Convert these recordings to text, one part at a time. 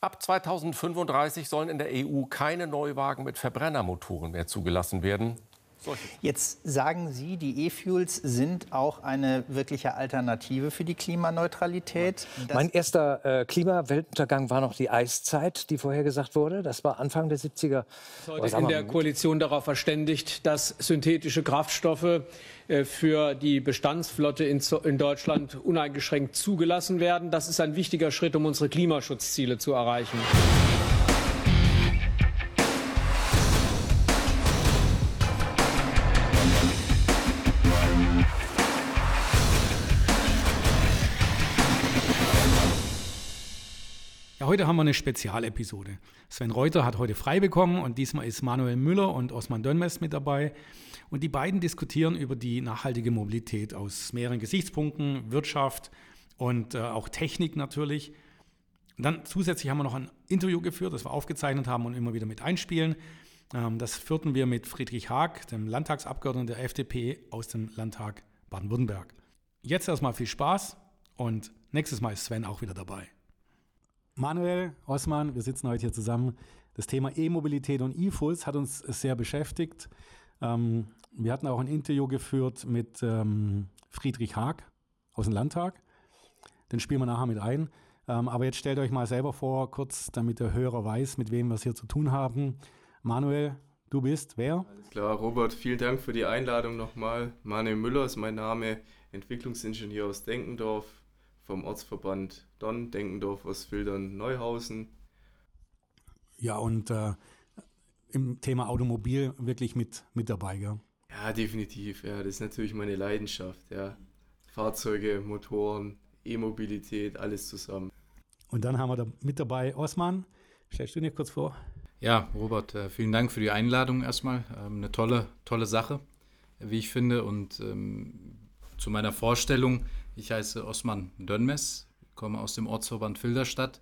Ab 2035 sollen in der EU keine Neuwagen mit Verbrennermotoren mehr zugelassen werden. Jetzt sagen Sie, die E-Fuels sind auch eine wirkliche Alternative für die Klimaneutralität. Das mein erster äh, Klimaweltuntergang war noch die Eiszeit, die vorhergesagt wurde. Das war Anfang der 70er. Heute in der Koalition darauf verständigt, dass synthetische Kraftstoffe äh, für die Bestandsflotte in, in Deutschland uneingeschränkt zugelassen werden. Das ist ein wichtiger Schritt, um unsere Klimaschutzziele zu erreichen. Heute haben wir eine Spezialepisode. Sven Reuter hat heute frei bekommen und diesmal ist Manuel Müller und Osman Dönmes mit dabei. Und die beiden diskutieren über die nachhaltige Mobilität aus mehreren Gesichtspunkten, Wirtschaft und äh, auch Technik natürlich. Und dann zusätzlich haben wir noch ein Interview geführt, das wir aufgezeichnet haben und immer wieder mit einspielen. Ähm, das führten wir mit Friedrich Haag, dem Landtagsabgeordneten der FDP aus dem Landtag Baden-Württemberg. Jetzt erstmal viel Spaß und nächstes Mal ist Sven auch wieder dabei. Manuel, Osman, wir sitzen heute hier zusammen. Das Thema E-Mobilität und E-Fuels hat uns sehr beschäftigt. Ähm, wir hatten auch ein Interview geführt mit ähm, Friedrich Haag aus dem Landtag. Den spielen wir nachher mit ein. Ähm, aber jetzt stellt euch mal selber vor, kurz, damit der Hörer weiß, mit wem wir es hier zu tun haben. Manuel, du bist wer? Alles klar, Robert, vielen Dank für die Einladung nochmal. Manuel Müller ist mein Name, Entwicklungsingenieur aus Denkendorf, vom Ortsverband Don, Denkendorf, Ostfildern, Neuhausen. Ja, und äh, im Thema Automobil wirklich mit, mit dabei, gell? Ja, definitiv. Ja, das ist natürlich meine Leidenschaft. Ja. Fahrzeuge, Motoren, E-Mobilität, alles zusammen. Und dann haben wir da mit dabei Osman. Stellst du dir kurz vor? Ja, Robert, äh, vielen Dank für die Einladung erstmal. Ähm, eine tolle, tolle Sache, wie ich finde. Und ähm, zu meiner Vorstellung, ich heiße Osman Dönmes, komme aus dem Ortsverband Filderstadt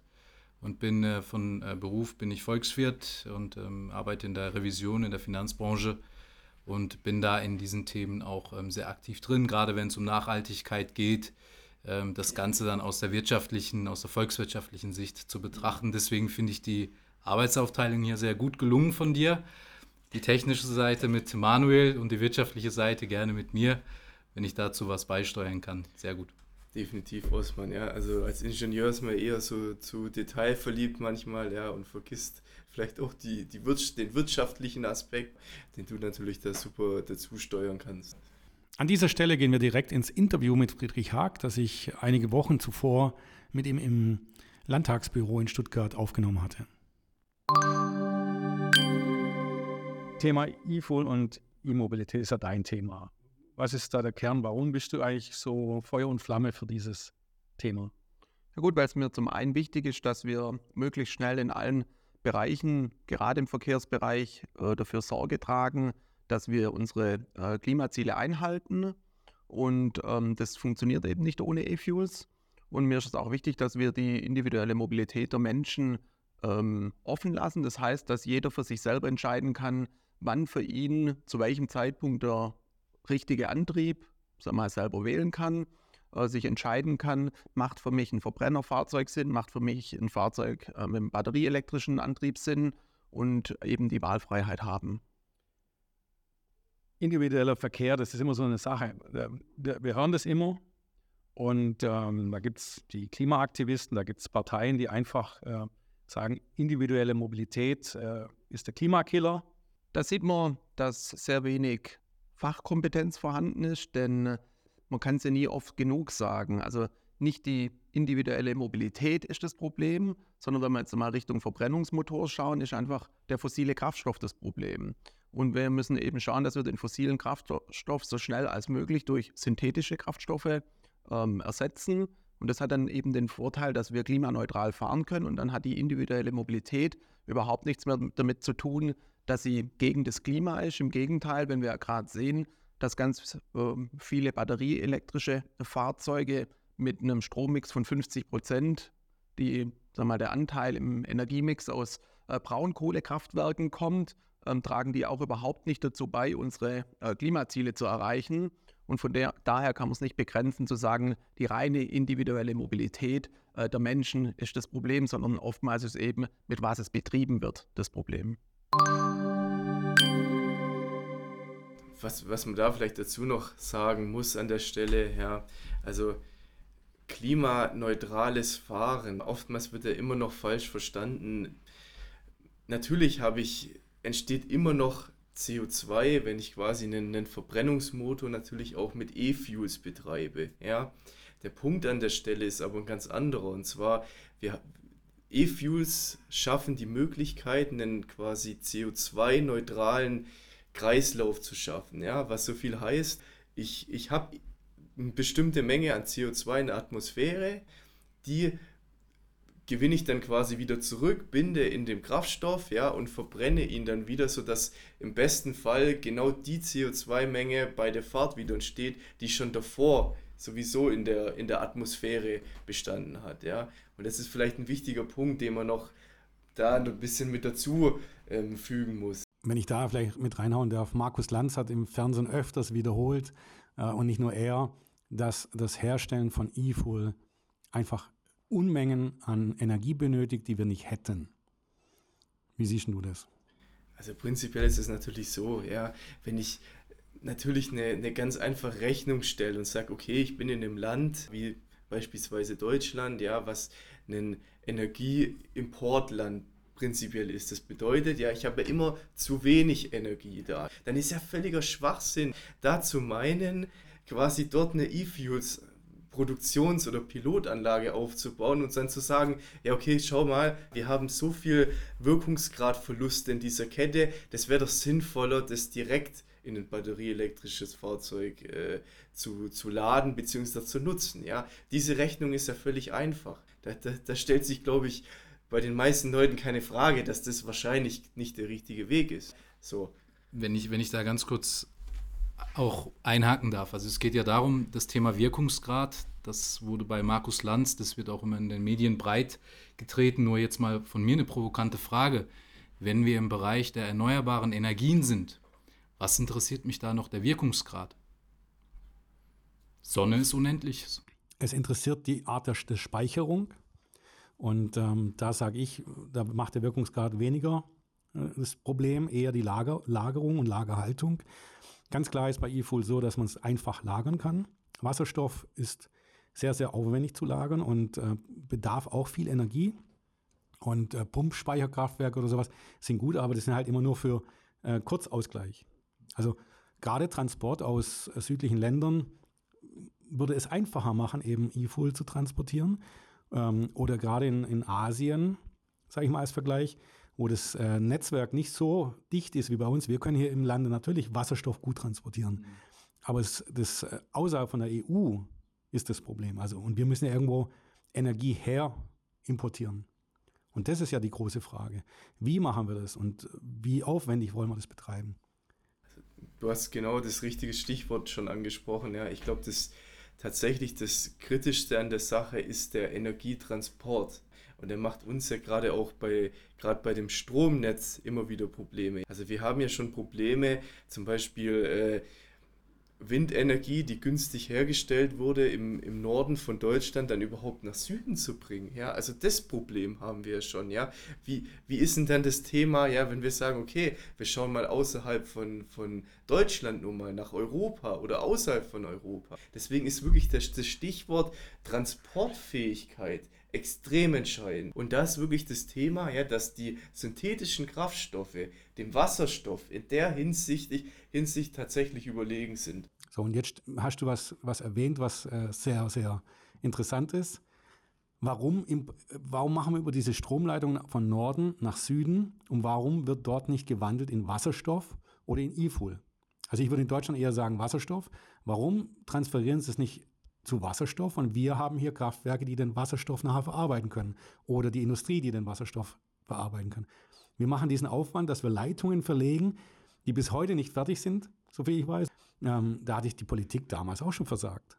und bin äh, von äh, Beruf bin ich Volkswirt und ähm, arbeite in der Revision in der Finanzbranche und bin da in diesen Themen auch ähm, sehr aktiv drin, gerade wenn es um Nachhaltigkeit geht, ähm, das Ganze dann aus der wirtschaftlichen, aus der volkswirtschaftlichen Sicht zu betrachten. Deswegen finde ich die Arbeitsaufteilung hier sehr gut gelungen von dir. Die technische Seite mit Manuel und die wirtschaftliche Seite gerne mit mir wenn ich dazu was beisteuern kann. Sehr gut. Definitiv, Osman, ja. Also als Ingenieur ist man eher so zu detailverliebt manchmal, ja, und vergisst vielleicht auch die, die Wirtschaft, den wirtschaftlichen Aspekt, den du natürlich da super dazu steuern kannst. An dieser Stelle gehen wir direkt ins Interview mit Friedrich Haag, das ich einige Wochen zuvor mit ihm im Landtagsbüro in Stuttgart aufgenommen hatte. Thema E-Fuel und E-Mobilität ist ja dein Thema. Was ist da der Kern? Warum bist du eigentlich so Feuer und Flamme für dieses Thema? Ja gut, weil es mir zum einen wichtig ist, dass wir möglichst schnell in allen Bereichen, gerade im Verkehrsbereich, äh, dafür Sorge tragen, dass wir unsere äh, Klimaziele einhalten. Und ähm, das funktioniert eben nicht ohne E-Fuels. Und mir ist es auch wichtig, dass wir die individuelle Mobilität der Menschen ähm, offen lassen. Das heißt, dass jeder für sich selber entscheiden kann, wann für ihn zu welchem Zeitpunkt der richtige Antrieb, sag mal, selber wählen kann, äh, sich entscheiden kann, macht für mich ein Verbrennerfahrzeug Sinn, macht für mich ein Fahrzeug äh, mit einem batterieelektrischen Antrieb Sinn und eben die Wahlfreiheit haben. Individueller Verkehr, das ist immer so eine Sache. Wir hören das immer und ähm, da gibt es die Klimaaktivisten, da gibt es Parteien, die einfach äh, sagen, individuelle Mobilität äh, ist der Klimakiller. Da sieht man, dass sehr wenig Fachkompetenz vorhanden ist, denn äh, man kann es ja nie oft genug sagen. Also nicht die individuelle Mobilität ist das Problem, sondern wenn wir jetzt mal Richtung Verbrennungsmotor schauen, ist einfach der fossile Kraftstoff das Problem. Und wir müssen eben schauen, dass wir den fossilen Kraftstoff so schnell als möglich durch synthetische Kraftstoffe ähm, ersetzen. Und das hat dann eben den Vorteil, dass wir klimaneutral fahren können. Und dann hat die individuelle Mobilität überhaupt nichts mehr damit zu tun, dass sie gegen das Klima ist. Im Gegenteil, wenn wir gerade sehen, dass ganz äh, viele batterieelektrische Fahrzeuge mit einem Strommix von 50 Prozent, die, sag mal, der Anteil im Energiemix aus äh, Braunkohlekraftwerken kommt, ähm, tragen die auch überhaupt nicht dazu bei, unsere äh, Klimaziele zu erreichen. Und von der, daher kann man es nicht begrenzen zu sagen, die reine individuelle Mobilität äh, der Menschen ist das Problem, sondern oftmals ist eben, mit was es betrieben wird, das Problem. Was, was man da vielleicht dazu noch sagen muss an der Stelle, ja, also klimaneutrales Fahren, oftmals wird ja immer noch falsch verstanden. Natürlich habe ich, entsteht immer noch CO2, wenn ich quasi einen, einen Verbrennungsmotor natürlich auch mit E-Fuels betreibe. Ja? Der Punkt an der Stelle ist aber ein ganz anderer. Und zwar, E-Fuels schaffen die Möglichkeit, einen quasi CO2-neutralen Kreislauf zu schaffen. Ja? Was so viel heißt, ich, ich habe eine bestimmte Menge an CO2 in der Atmosphäre, die gewinne ich dann quasi wieder zurück, binde in dem Kraftstoff, ja, und verbrenne ihn dann wieder, sodass im besten Fall genau die CO2-Menge bei der Fahrt wieder entsteht, die schon davor sowieso in der, in der Atmosphäre bestanden hat, ja. Und das ist vielleicht ein wichtiger Punkt, den man noch da ein bisschen mit dazu ähm, fügen muss. Wenn ich da vielleicht mit reinhauen darf, Markus Lanz hat im Fernsehen öfters wiederholt, äh, und nicht nur er, dass das Herstellen von E-Fuel einfach Unmengen an Energie benötigt, die wir nicht hätten. Wie siehst du das? Also prinzipiell ist es natürlich so, ja, wenn ich natürlich eine, eine ganz einfache Rechnung stelle und sage, okay, ich bin in einem Land wie beispielsweise Deutschland, ja, was ein Energieimportland prinzipiell ist. Das bedeutet, ja, ich habe immer zu wenig Energie da. Dann ist ja völliger Schwachsinn, da zu meinen, quasi dort eine E-Fuels Produktions- oder Pilotanlage aufzubauen und dann zu sagen, ja okay, schau mal, wir haben so viel Wirkungsgradverluste in dieser Kette, das wäre doch sinnvoller, das direkt in ein batterieelektrisches Fahrzeug äh, zu, zu laden bzw. zu nutzen. Ja? Diese Rechnung ist ja völlig einfach. Da, da, da stellt sich, glaube ich, bei den meisten Leuten keine Frage, dass das wahrscheinlich nicht der richtige Weg ist. So. Wenn ich, wenn ich da ganz kurz auch einhaken darf. Also es geht ja darum, das Thema Wirkungsgrad, das wurde bei Markus Lanz, das wird auch immer in den Medien breit getreten. Nur jetzt mal von mir eine provokante Frage. Wenn wir im Bereich der erneuerbaren Energien sind, was interessiert mich da noch der Wirkungsgrad? Sonne ist unendlich. Es interessiert die Art der, Speicherung. Und ähm, da sage ich, da macht der Wirkungsgrad weniger äh, das Problem, eher die Lager, Lagerung und Lagerhaltung. Ganz klar ist bei eFuel so, dass man es einfach lagern kann. Wasserstoff ist sehr, sehr aufwendig zu lagern und äh, bedarf auch viel Energie. Und äh, Pumpspeicherkraftwerke oder sowas sind gut, aber das sind halt immer nur für äh, Kurzausgleich. Also gerade Transport aus äh, südlichen Ländern würde es einfacher machen, eben E-Fuel zu transportieren. Ähm, oder gerade in, in Asien, sage ich mal als Vergleich, wo das äh, Netzwerk nicht so dicht ist wie bei uns. Wir können hier im Lande natürlich Wasserstoff gut transportieren. Mhm. Aber es, das äh, außerhalb von der EU ist das Problem. Also, und wir müssen ja irgendwo Energie her importieren. Und das ist ja die große Frage. Wie machen wir das und wie aufwendig wollen wir das betreiben? Du hast genau das richtige Stichwort schon angesprochen. Ja, ich glaube, das tatsächlich das Kritischste an der Sache ist der Energietransport. Und der macht uns ja gerade auch bei, gerade bei dem Stromnetz immer wieder Probleme. Also wir haben ja schon Probleme, zum Beispiel äh, Windenergie, die günstig hergestellt wurde, im, im Norden von Deutschland dann überhaupt nach Süden zu bringen. Ja, also das Problem haben wir schon. Ja, wie, wie ist denn dann das Thema, ja, wenn wir sagen, okay, wir schauen mal außerhalb von, von Deutschland nur mal nach Europa oder außerhalb von Europa. Deswegen ist wirklich das, das Stichwort Transportfähigkeit extrem entscheidend. Und das ist wirklich das Thema, ja, dass die synthetischen Kraftstoffe dem Wasserstoff in der Hinsicht, Hinsicht tatsächlich überlegen sind. So, und jetzt hast du was, was erwähnt, was äh, sehr, sehr interessant ist. Warum, im, warum machen wir über diese Stromleitung von Norden nach Süden und warum wird dort nicht gewandelt in Wasserstoff oder in E-Fuel? Also ich würde in Deutschland eher sagen Wasserstoff. Warum transferieren sie es nicht zu Wasserstoff und wir haben hier Kraftwerke, die den Wasserstoff nachher verarbeiten können oder die Industrie, die den Wasserstoff verarbeiten kann. Wir machen diesen Aufwand, dass wir Leitungen verlegen, die bis heute nicht fertig sind, soviel ich weiß. Ähm, da hatte ich die Politik damals auch schon versagt.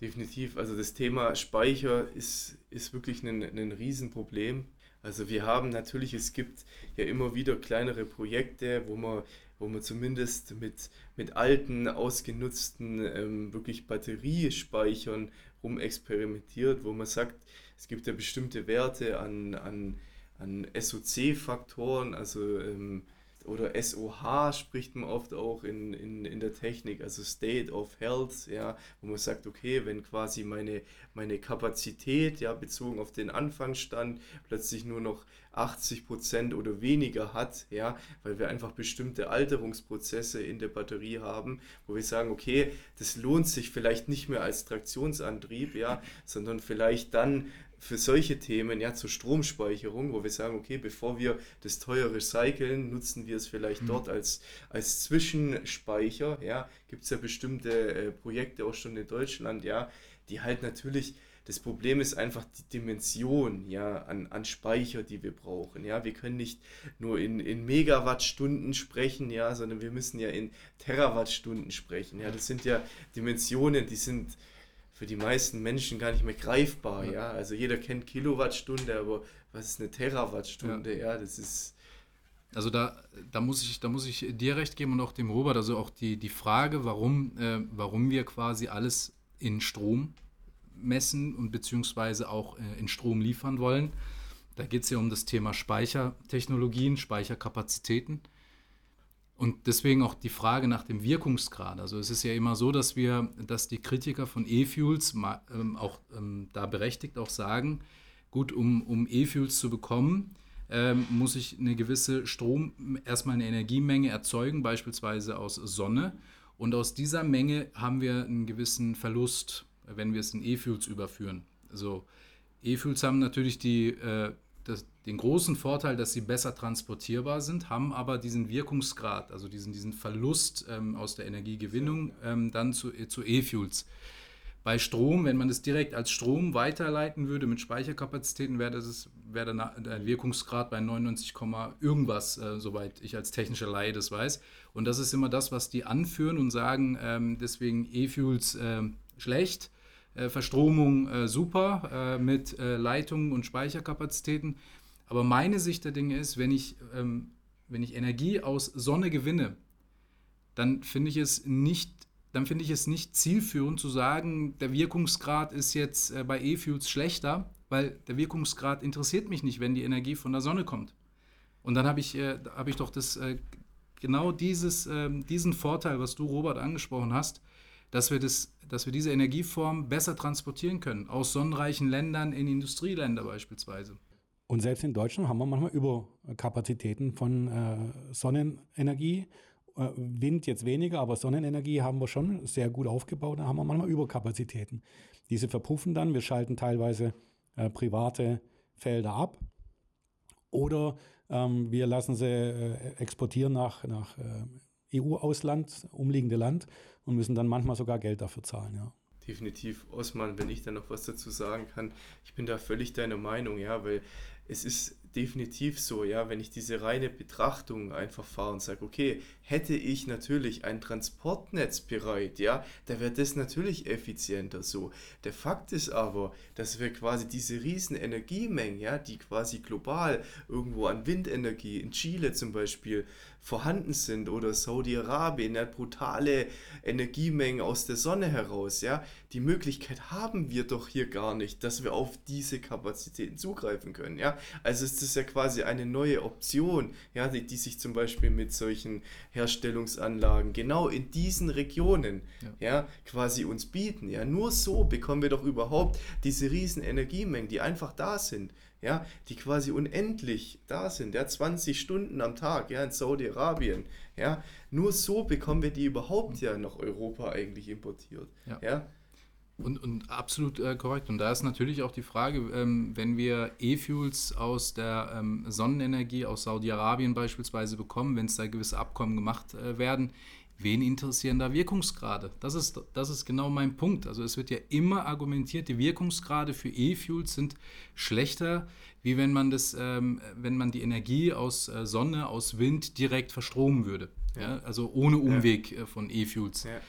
Definitiv. Also das Thema Speicher ist, ist wirklich ein, ein Riesenproblem. Also wir haben natürlich, es gibt ja immer wieder kleinere Projekte, wo man, wo man zumindest mit, mit alten, ausgenutzten ähm, wirklich Batteriespeichern rumexperimentiert, wo man sagt, es gibt ja bestimmte Werte an, an, an SOC-Faktoren, also ähm, oder SOH spricht man oft auch in, in, in der Technik, also State of Health, ja, wo man sagt, okay, wenn quasi meine, meine Kapazität, ja, bezogen auf den Anfangsstand, plötzlich nur noch 80 Prozent oder weniger hat, ja, weil wir einfach bestimmte Alterungsprozesse in der Batterie haben, wo wir sagen, okay, das lohnt sich vielleicht nicht mehr als Traktionsantrieb, ja, sondern vielleicht dann für solche Themen, ja, zur Stromspeicherung, wo wir sagen, okay, bevor wir das teuer recyceln, nutzen wir es vielleicht mhm. dort als, als Zwischenspeicher, ja, gibt es ja bestimmte äh, Projekte auch schon in Deutschland, ja, die halt natürlich, das Problem ist einfach die Dimension, ja, an, an Speicher, die wir brauchen, ja, wir können nicht nur in, in Megawattstunden sprechen, ja, sondern wir müssen ja in Terawattstunden sprechen, ja, das sind ja Dimensionen, die sind, für die meisten Menschen gar nicht mehr greifbar, ja. ja? Also jeder kennt Kilowattstunde, aber was ist eine Terawattstunde? Ja, ja das ist. Also da, da, muss ich, da muss ich dir recht geben und auch dem Robert, also auch die, die Frage, warum, äh, warum wir quasi alles in Strom messen und beziehungsweise auch äh, in Strom liefern wollen. Da geht es ja um das Thema Speichertechnologien, Speicherkapazitäten. Und deswegen auch die Frage nach dem Wirkungsgrad. Also es ist ja immer so, dass wir, dass die Kritiker von E-Fuels ähm, auch ähm, da berechtigt auch sagen, gut, um, um E-Fuels zu bekommen, ähm, muss ich eine gewisse Strom, erstmal eine Energiemenge erzeugen, beispielsweise aus Sonne. Und aus dieser Menge haben wir einen gewissen Verlust, wenn wir es in E-Fuels überführen. Also E-Fuels haben natürlich die äh, das, den großen Vorteil, dass sie besser transportierbar sind, haben aber diesen Wirkungsgrad, also diesen, diesen Verlust ähm, aus der Energiegewinnung ähm, dann zu, äh, zu E-Fuels. Bei Strom, wenn man das direkt als Strom weiterleiten würde mit Speicherkapazitäten, wäre das wäre der Wirkungsgrad bei 99, irgendwas, äh, soweit ich als technischer Laie das weiß. Und das ist immer das, was die anführen und sagen, ähm, deswegen E-Fuels äh, schlecht Verstromung äh, super äh, mit äh, Leitungen und Speicherkapazitäten. Aber meine Sicht der Dinge ist, wenn ich, ähm, wenn ich Energie aus Sonne gewinne, dann finde ich es nicht dann finde ich es nicht zielführend zu sagen, der Wirkungsgrad ist jetzt äh, bei E-Fuels schlechter, weil der Wirkungsgrad interessiert mich nicht, wenn die Energie von der Sonne kommt. Und dann habe ich, äh, hab ich doch das, äh, genau dieses, ähm, diesen Vorteil, was du, Robert, angesprochen hast, dass wir, das, dass wir diese Energieform besser transportieren können, aus sonnenreichen Ländern in Industrieländer beispielsweise. Und selbst in Deutschland haben wir manchmal Überkapazitäten von äh, Sonnenenergie. Äh, Wind jetzt weniger, aber Sonnenenergie haben wir schon sehr gut aufgebaut. Da haben wir manchmal Überkapazitäten. Diese verpuffen dann. Wir schalten teilweise äh, private Felder ab. Oder ähm, wir lassen sie äh, exportieren nach, nach äh, EU-Ausland, umliegende Land und müssen dann manchmal sogar Geld dafür zahlen, ja. Definitiv, Osman, wenn ich da noch was dazu sagen kann, ich bin da völlig deiner Meinung, ja, weil es ist definitiv so, ja, wenn ich diese reine Betrachtung einfach fahre und sage, okay, hätte ich natürlich ein Transportnetz bereit, ja, da wäre das natürlich effizienter so. Der Fakt ist aber, dass wir quasi diese riesen Energiemengen, ja, die quasi global irgendwo an Windenergie in Chile zum Beispiel vorhanden sind oder Saudi-Arabien, ja, brutale Energiemengen aus der Sonne heraus, ja, die Möglichkeit haben wir doch hier gar nicht, dass wir auf diese Kapazitäten zugreifen können, ja. Also ist das ja quasi eine neue Option, ja, die, die sich zum Beispiel mit solchen Herstellungsanlagen genau in diesen Regionen, ja. ja, quasi uns bieten, ja. Nur so bekommen wir doch überhaupt diese riesen Energiemengen, die einfach da sind, ja, die quasi unendlich da sind, ja, 20 Stunden am Tag, ja, in Saudi-Arabien, ja, nur so bekommen wir die überhaupt ja nach Europa eigentlich importiert, ja. ja? Und, und absolut äh, korrekt. Und da ist natürlich auch die Frage, ähm, wenn wir E-Fuels aus der ähm, Sonnenenergie aus Saudi-Arabien beispielsweise bekommen, wenn es da gewisse Abkommen gemacht äh, werden, wen interessieren da Wirkungsgrade? Das ist, das ist genau mein Punkt. Also es wird ja immer argumentiert, die Wirkungsgrade für E-Fuels sind schlechter, wie wenn man, das, ähm, wenn man die Energie aus äh, Sonne, aus Wind direkt verstromen würde. Ja? Also ohne Umweg ja. äh, von E-Fuels. Ja.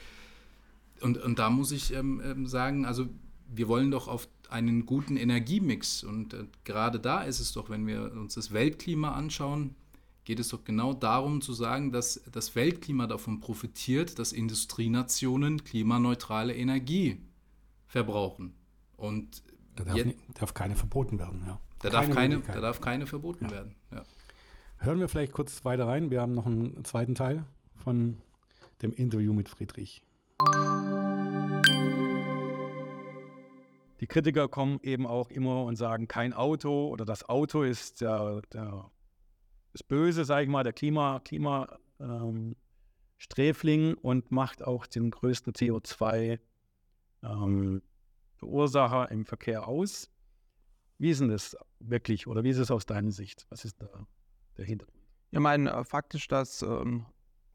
Und, und da muss ich ähm, ähm, sagen, also wir wollen doch auf, einen guten Energiemix. Und äh, gerade da ist es doch, wenn wir uns das Weltklima anschauen, geht es doch genau darum zu sagen, dass das Weltklima davon profitiert, dass Industrienationen klimaneutrale Energie verbrauchen. Und da darf, nicht, darf keine verboten werden, ja. Da darf keine, da darf keine verboten ja. werden. Ja. Hören wir vielleicht kurz weiter rein. Wir haben noch einen zweiten Teil von dem Interview mit Friedrich. Die Kritiker kommen eben auch immer und sagen, kein Auto oder das Auto ist der, der das Böse, sage ich mal, der Klima, Klima ähm, Sträfling und macht auch den größten CO2 ähm, im Verkehr aus. Wie ist denn das wirklich oder wie ist es aus deiner Sicht? Was ist da der Hintergrund? Ja, mein äh, Fakt ist, dass ähm,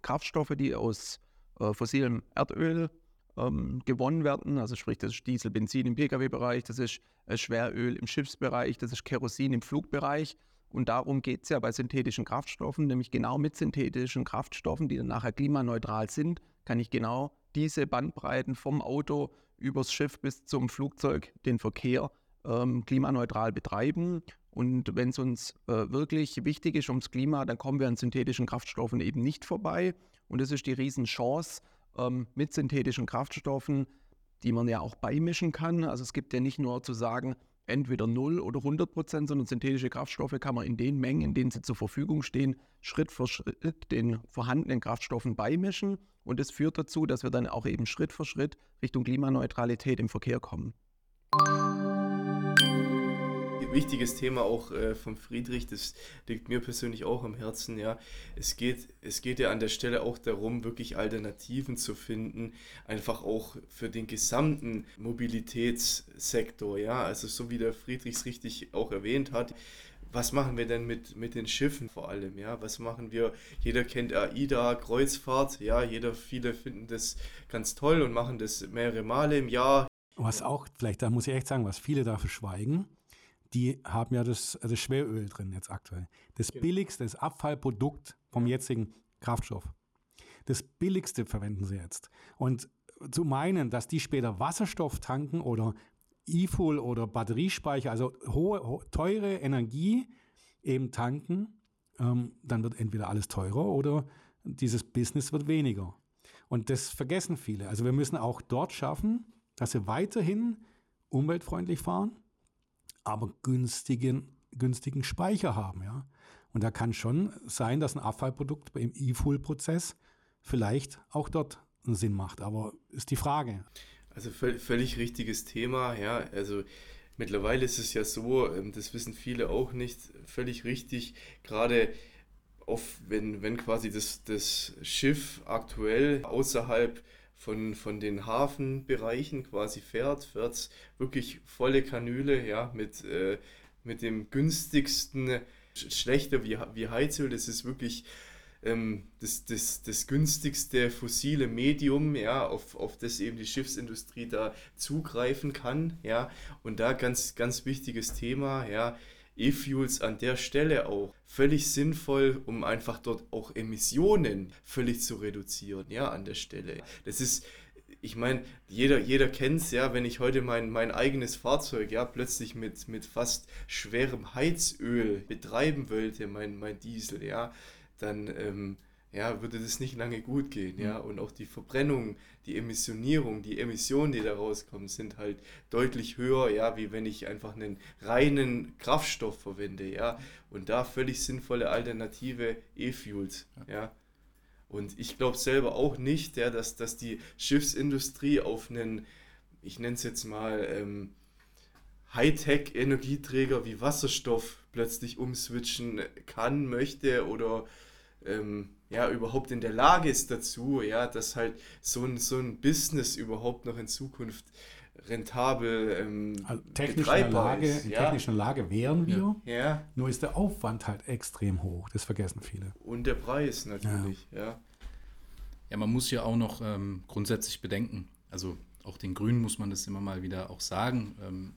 Kraftstoffe, die aus äh, fossilem Erdöl ähm, gewonnen werden, also sprich, das ist Diesel, Benzin im Pkw-Bereich, das ist äh, Schweröl im Schiffsbereich, das ist Kerosin im Flugbereich. Und darum geht es ja bei synthetischen Kraftstoffen, nämlich genau mit synthetischen Kraftstoffen, die dann nachher klimaneutral sind, kann ich genau diese Bandbreiten vom Auto übers Schiff bis zum Flugzeug den Verkehr ähm, klimaneutral betreiben. Und wenn es uns äh, wirklich wichtig ist ums Klima, dann kommen wir an synthetischen Kraftstoffen eben nicht vorbei. Und das ist die Riesenchance ähm, mit synthetischen Kraftstoffen, die man ja auch beimischen kann. Also es gibt ja nicht nur zu sagen, entweder 0 oder 100 Prozent, sondern synthetische Kraftstoffe kann man in den Mengen, in denen sie zur Verfügung stehen, Schritt für Schritt den vorhandenen Kraftstoffen beimischen. Und das führt dazu, dass wir dann auch eben Schritt für Schritt Richtung Klimaneutralität im Verkehr kommen wichtiges Thema auch äh, von Friedrich, das liegt mir persönlich auch am Herzen, ja. Es geht, es geht ja an der Stelle auch darum, wirklich Alternativen zu finden, einfach auch für den gesamten Mobilitätssektor, ja. Also so wie der Friedrichs richtig auch erwähnt hat, was machen wir denn mit, mit den Schiffen vor allem, ja? Was machen wir? Jeder kennt AIDA, Kreuzfahrt, ja, jeder, viele finden das ganz toll und machen das mehrere Male im Jahr. Was auch, vielleicht, da muss ich echt sagen, was viele dafür schweigen, die haben ja das, das Schweröl drin jetzt aktuell. Das genau. billigste, das Abfallprodukt vom jetzigen Kraftstoff. Das billigste verwenden sie jetzt. Und zu meinen, dass die später Wasserstoff tanken oder E-Fuel oder Batteriespeicher, also hohe, ho teure Energie eben tanken, ähm, dann wird entweder alles teurer oder dieses Business wird weniger. Und das vergessen viele. Also wir müssen auch dort schaffen, dass wir weiterhin umweltfreundlich fahren, aber günstigen, günstigen Speicher haben. Ja? Und da kann schon sein, dass ein Abfallprodukt im E-Fuel-Prozess vielleicht auch dort einen Sinn macht. Aber ist die Frage. Also völlig richtiges Thema. Ja, also mittlerweile ist es ja so, ähm, das wissen viele auch nicht, völlig richtig, gerade auf, wenn, wenn quasi das, das Schiff aktuell außerhalb von, von den Hafenbereichen quasi fährt, fährt wirklich volle Kanüle, ja, mit, äh, mit dem günstigsten, schlechter wie, wie Heizöl, das ist wirklich ähm, das, das, das günstigste fossile Medium, ja, auf, auf das eben die Schiffsindustrie da zugreifen kann, ja, und da ganz, ganz wichtiges Thema, ja, E-Fuels an der Stelle auch völlig sinnvoll, um einfach dort auch Emissionen völlig zu reduzieren, ja, an der Stelle. Das ist, ich meine, jeder, jeder kennt es, ja, wenn ich heute mein, mein eigenes Fahrzeug, ja, plötzlich mit, mit fast schwerem Heizöl betreiben wollte, mein, mein Diesel, ja, dann, ähm, ja, würde das nicht lange gut gehen, ja. Mhm. Und auch die Verbrennung, die Emissionierung, die Emissionen, die da rauskommen, sind halt deutlich höher, ja, wie wenn ich einfach einen reinen Kraftstoff verwende, ja. Und da völlig sinnvolle Alternative E-Fuels, ja. Und ich glaube selber auch nicht, ja, dass, dass die Schiffsindustrie auf einen, ich nenne es jetzt mal, ähm, Hightech-Energieträger wie Wasserstoff plötzlich umswitchen kann, möchte oder ähm, ja, überhaupt in der Lage ist dazu, ja, dass halt so ein, so ein Business überhaupt noch in Zukunft rentabel ähm, also technisch in, Lage, ist, in ja. technischer Lage wären wir, ja. nur ist der Aufwand halt extrem hoch, das vergessen viele. Und der Preis natürlich, ja. Ja, ja man muss ja auch noch ähm, grundsätzlich bedenken, also auch den Grünen muss man das immer mal wieder auch sagen, ähm,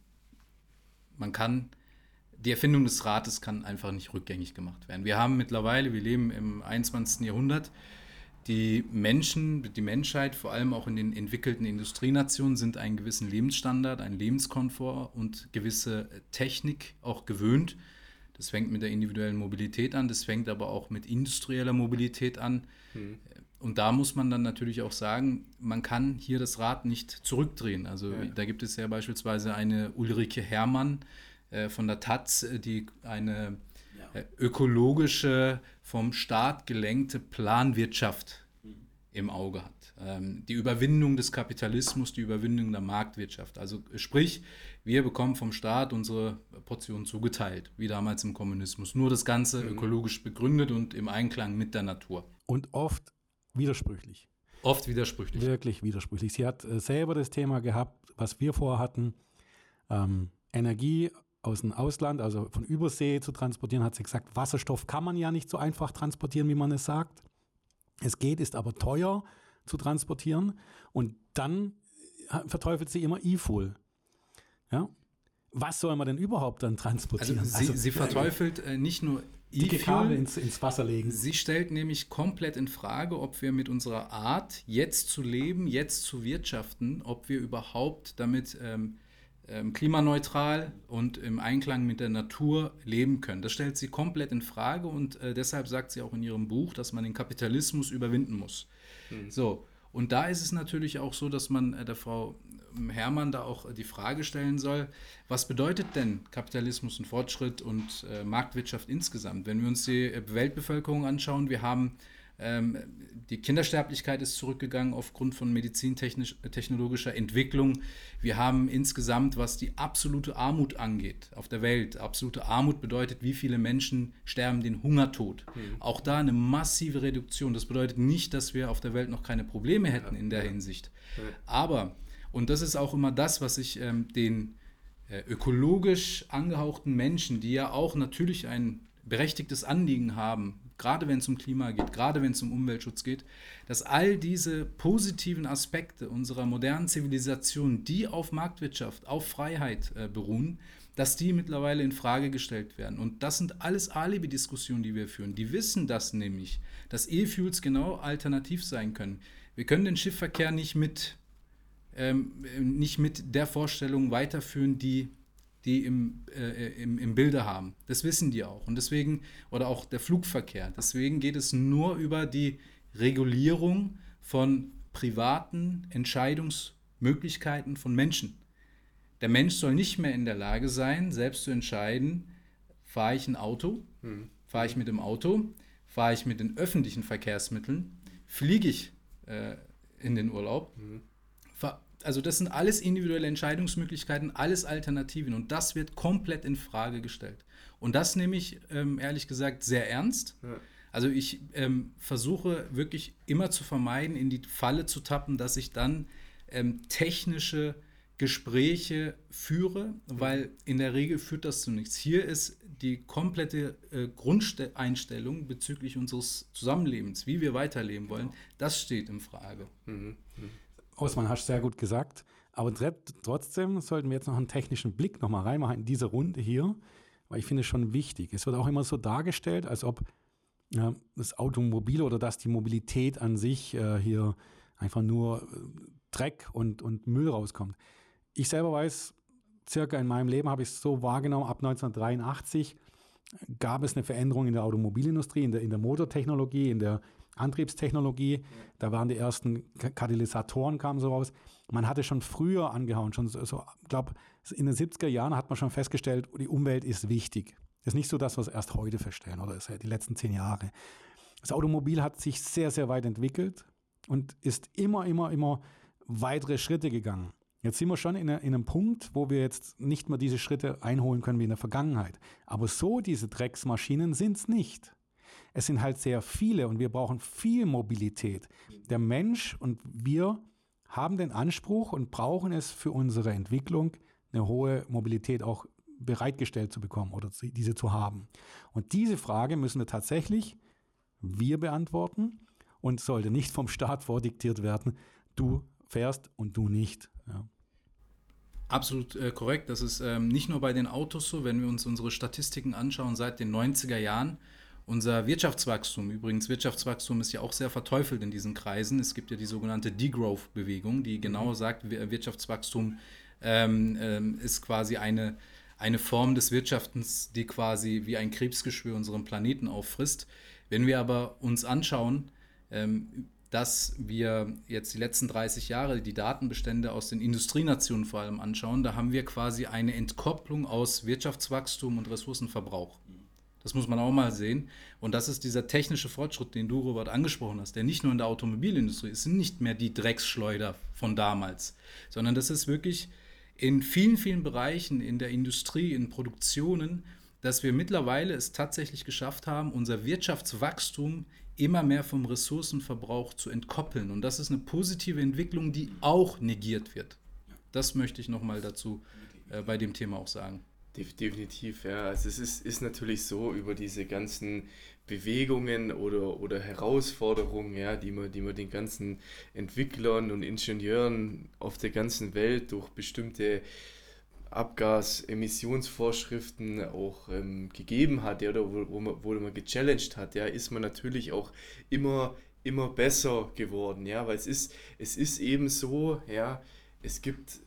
man kann die Erfindung des Rates kann einfach nicht rückgängig gemacht werden. Wir haben mittlerweile, wir leben im 21. Jahrhundert, die Menschen, die Menschheit, vor allem auch in den entwickelten Industrienationen, sind einen gewissen Lebensstandard, einen Lebenskomfort und gewisse Technik auch gewöhnt. Das fängt mit der individuellen Mobilität an, das fängt aber auch mit industrieller Mobilität an. Mhm. Und da muss man dann natürlich auch sagen, man kann hier das Rad nicht zurückdrehen. Also ja. da gibt es ja beispielsweise eine Ulrike Herrmann von der Taz, äh, die eine ja. äh, ökologische, vom Staat gelenkte Planwirtschaft mhm. im Auge hat. Ähm, die Überwindung des Kapitalismus, die Überwindung der Marktwirtschaft. Also sprich, wir bekommen vom Staat unsere Portion zugeteilt, wie damals im Kommunismus. Nur das Ganze mhm. ökologisch begründet und im Einklang mit der Natur. Und oft widersprüchlich. Oft widersprüchlich. Wirklich widersprüchlich. Sie hat äh, selber das Thema gehabt, was wir vorhatten, ähm, Energie aus dem Ausland, also von Übersee zu transportieren, hat sie gesagt, Wasserstoff kann man ja nicht so einfach transportieren, wie man es sagt. Es geht, ist aber teuer zu transportieren. Und dann äh, verteufelt sie immer E-Fuel. Ja? Was soll man denn überhaupt dann transportieren? Also sie, also, sie verteufelt äh, nicht nur dicke Kabel ins, ins Wasser legen. Sie stellt nämlich komplett in Frage, ob wir mit unserer Art, jetzt zu leben, jetzt zu wirtschaften, ob wir überhaupt damit ähm, klimaneutral und im Einklang mit der Natur leben können. Das stellt sie komplett in Frage und äh, deshalb sagt sie auch in ihrem Buch, dass man den Kapitalismus überwinden muss. Mhm. So. Und da ist es natürlich auch so, dass man äh, der Frau Hermann da auch die Frage stellen soll, was bedeutet denn Kapitalismus und Fortschritt und äh, Marktwirtschaft insgesamt? Wenn wir uns die äh, Weltbevölkerung anschauen, wir haben ähm, die Kindersterblichkeit ist zurückgegangen aufgrund von medizintechnologischer Entwicklung. Wir haben insgesamt, was die absolute Armut angeht auf der Welt, absolute Armut bedeutet, wie viele Menschen sterben den Hungertod. Mhm. Auch da eine massive Reduktion. Das bedeutet nicht, dass wir auf der Welt noch keine Probleme hätten in der Hinsicht. Aber und das ist auch immer das, was ich ähm, den äh, ökologisch angehauchten Menschen, die ja auch natürlich ein berechtigtes Anliegen haben, gerade wenn es um Klima geht, gerade wenn es um Umweltschutz geht, dass all diese positiven Aspekte unserer modernen Zivilisation, die auf Marktwirtschaft, auf Freiheit äh, beruhen, dass die mittlerweile in Frage gestellt werden. Und das sind alles Alibi-Diskussionen, die wir führen. Die wissen das nämlich, dass E-Fuels genau alternativ sein können. Wir können den Schiffverkehr nicht mit ähm, nicht mit der Vorstellung weiterführen, die die im, äh, im, im Bilde haben. Das wissen die auch. Und deswegen, oder auch der Flugverkehr. Deswegen geht es nur über die Regulierung von privaten Entscheidungsmöglichkeiten von Menschen. Der Mensch soll nicht mehr in der Lage sein, selbst zu entscheiden, fahre ich ein Auto, hm. fahre ich mit dem Auto, fahre ich mit den öffentlichen Verkehrsmitteln, fliege ich äh, in den Urlaub, hm also das sind alles individuelle Entscheidungsmöglichkeiten, alles Alternativen und das wird komplett in Frage gestellt. Und das nehme ich ähm, ehrlich gesagt sehr ernst. Ja. Also ich ähm, versuche wirklich immer zu vermeiden, in die Falle zu tappen, dass ich dann ähm, technische Gespräche führe, weil in der Regel führt das zu nichts. Hier ist die komplette äh, Grundeinstellung bezüglich unseres Zusammenlebens, wie wir weiterleben wollen, das steht in Frage. Mhm. Mhm. Osman, hast du sehr gut gesagt. Aber trotzdem sollten wir jetzt noch einen technischen Blick noch mal reinmachen in diese Runde hier, weil ich finde es schon wichtig. Es wird auch immer so dargestellt, als ob äh, das Automobil oder dass die Mobilität an sich äh, hier einfach nur äh, Dreck und, und Müll rauskommt. Ich selber weiß, circa in meinem Leben habe ich es so wahrgenommen, ab 1983 gab es eine Veränderung in der Automobilindustrie, in der, in der Motortechnologie, in der Antriebstechnologie. Da waren die ersten Katalysatoren kamen so raus. Man hatte schon früher angehauen, schon so, so glaube in den 70er Jahren hat man schon festgestellt, die Umwelt ist wichtig. Das ist nicht so das, was erst heute feststellen oder die letzten zehn Jahre. Das Automobil hat sich sehr, sehr weit entwickelt und ist immer, immer, immer weitere Schritte gegangen. Jetzt sind wir schon in, in, einem Punkt, wo wir jetzt nicht mehr diese Schritte einholen können wie in der Vergangenheit. Aber so diese Drecksmaschinen sind es nicht. Es sind halt sehr viele und wir brauchen viel Mobilität. Der Mensch und wir haben den Anspruch und brauchen es für unsere Entwicklung, eine hohe Mobilität auch bereitgestellt zu bekommen oder diese zu haben. Und diese Frage müssen wir tatsächlich wir beantworten und sollte nicht vom Staat vordiktiert werden, du fährst und du nicht. Ja. Absolut äh, korrekt. Das ist ähm, nicht nur bei den Autos so, wenn wir uns unsere Statistiken anschauen seit den 90er Jahren Unser Wirtschaftswachstum, übrigens Wirtschaftswachstum ist ja auch sehr verteufelt in diesen Kreisen. Es gibt ja die sogenannte Degrowth-Bewegung, die genau mhm. sagt, Wirtschaftswachstum ähm, ähm, ist quasi eine, eine Form des Wirtschaftens, die quasi wie ein Krebsgeschwür unseren Planeten auffrisst. Wenn wir aber uns anschauen, ähm, dass wir jetzt die letzten 30 Jahre die Datenbestände aus den Industrienationen vor allem anschauen, da haben wir quasi eine Entkopplung aus Wirtschaftswachstum und Ressourcenverbrauch. Das muss man auch mal sehen. Und das ist dieser technische Fortschritt, den du, Robert, angesprochen hast, der nicht nur in der Automobilindustrie ist, sind nicht mehr die Drecksschleuder von damals, sondern das ist wirklich in vielen, vielen Bereichen in der Industrie, in Produktionen, dass wir mittlerweile es tatsächlich geschafft haben, unser Wirtschaftswachstum immer mehr vom Ressourcenverbrauch zu entkoppeln. Und das ist eine positive Entwicklung, die auch negiert wird. Das möchte ich nochmal dazu äh, bei dem Thema auch sagen. Definitiv, ja. Also es ist, ist natürlich so über diese ganzen Bewegungen oder, oder Herausforderungen, ja, die man, die man den ganzen Entwicklern und Ingenieuren auf der ganzen Welt durch bestimmte Abgasemissionsvorschriften auch ähm, gegeben hat, ja, oder wo, wo, man, wo man gechallenged hat, ja, ist man natürlich auch immer, immer besser geworden, ja, weil es ist, es ist eben so, ja, es gibt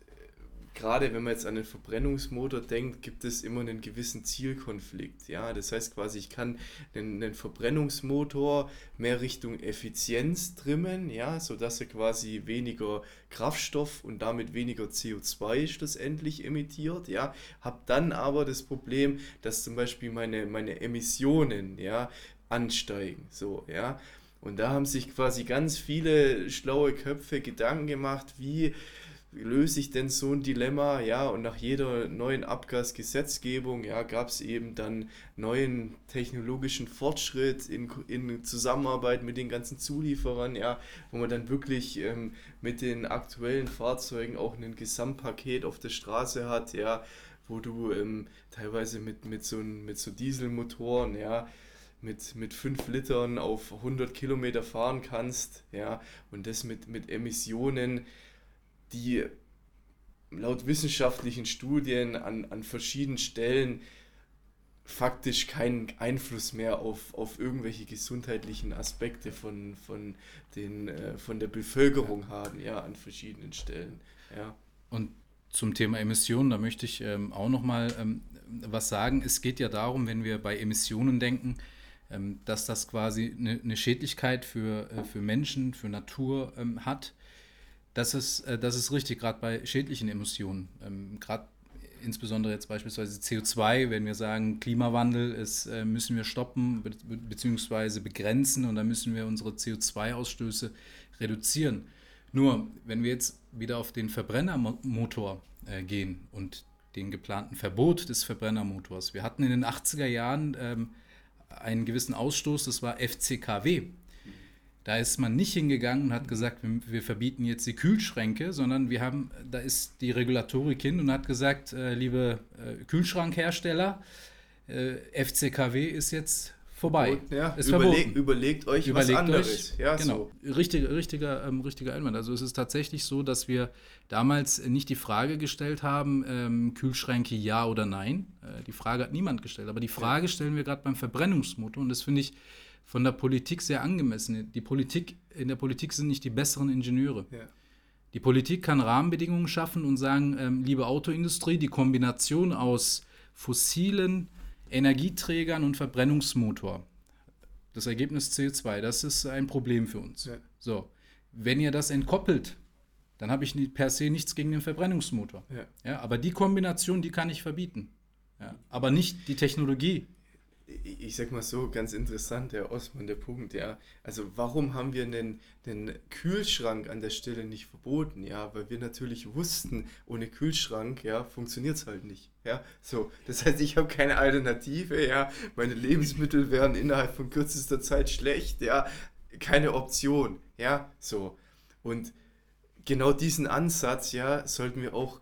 gerade wenn man jetzt an den Verbrennungsmotor denkt, gibt es immer einen gewissen Zielkonflikt. Ja, das heißt quasi, ich kann einen, einen Verbrennungsmotor mehr Richtung Effizienz trimmen, ja, sodass er quasi weniger Kraftstoff und damit weniger CO2 schlussendlich emittiert, ja, habe dann aber das Problem, dass zum Beispiel meine, meine Emissionen, ja, ansteigen, so, ja. Und da haben sich quasi ganz viele schlaue Köpfe Gedanken gemacht, wie löse ich denn so ein Dilemma? Ja, und nach jeder neuen Abgasgesetzgebung ja, gab es eben dann neuen technologischen Fortschritt in, in Zusammenarbeit mit den ganzen Zulieferern, ja, wo man dann wirklich ähm, mit den aktuellen Fahrzeugen auch ein Gesamtpaket auf der Straße hat, ja, wo du ähm, teilweise mit, mit, so, mit so Dieselmotoren, ja, mit, mit 5 Litern auf 100 Kilometer fahren kannst, ja, und das mit, mit Emissionen, die laut wissenschaftlichen Studien an, an verschiedenen Stellen faktisch keinen Einfluss mehr auf, auf irgendwelche gesundheitlichen Aspekte von, von, den, äh, von der Bevölkerung haben, ja, an verschiedenen Stellen. Ja. Und zum Thema Emissionen, da möchte ich ähm, auch noch mal ähm, was sagen. Es geht ja darum, wenn wir bei Emissionen denken, ähm, dass das quasi eine, eine Schädlichkeit für, äh, für Menschen, für Natur ähm, hat. Das ist, äh, das ist richtig, gerade bei schädlichen Emissionen. Ähm, gerade insbesondere jetzt beispielsweise CO2, wenn wir sagen, Klimawandel ist, äh, müssen wir stoppen be bzw. begrenzen und dann müssen wir unsere CO2-Ausstöße reduzieren. Nur, wenn wir jetzt wieder auf den Verbrennermotor äh, gehen und den geplanten Verbot des Verbrennermotors. Wir hatten in den 80er Jahren ähm, einen gewissen Ausstoß, das war FCKW. Da ist man nicht hingegangen und hat gesagt, wir, wir, verbieten jetzt die Kühlschränke, sondern wir haben, da ist die Regulatorik hin und hat gesagt, äh, liebe äh, Kühlschrankhersteller, äh, FCKW ist jetzt vorbei. Ja, ist überleg, überlegt euch überlegt was anderes. Euch, ja, genau. So. Richtig, richtiger, ähm, richtiger Einwand. Also es ist tatsächlich so, dass wir damals nicht die Frage gestellt haben, ähm, Kühlschränke ja oder nein. Äh, die Frage hat niemand gestellt. Aber die Frage ja. stellen wir gerade beim Verbrennungsmotor und das finde ich von der Politik sehr angemessen. Die Politik, in der Politik sind nicht die besseren Ingenieure. Ja. Die Politik kann Rahmenbedingungen schaffen und sagen, ähm, liebe Autoindustrie, die Kombination aus fossilen Energieträgern und Verbrennungsmotor, das Ergebnis CO2, das ist ein Problem für uns. Ja. So, wenn ihr das entkoppelt, dann habe ich per se nichts gegen den Verbrennungsmotor. Ja. ja. aber die Kombination, die kann ich verbieten. Ja, aber nicht die Technologie ich sag mal so, ganz interessant, der Osman, der Punkt, ja. Also warum haben wir einen, einen Kühlschrank an der Stelle nicht verboten? Ja, weil wir natürlich wussten, ohne Kühlschrank, ja, funktioniert es halt nicht. Ja, so. Das heißt, ich habe keine Alternative, ja. Meine Lebensmittel werden innerhalb von kürzester Zeit schlecht, ja. Keine Option, ja, so. Und genau diesen Ansatz, ja, sollten wir auch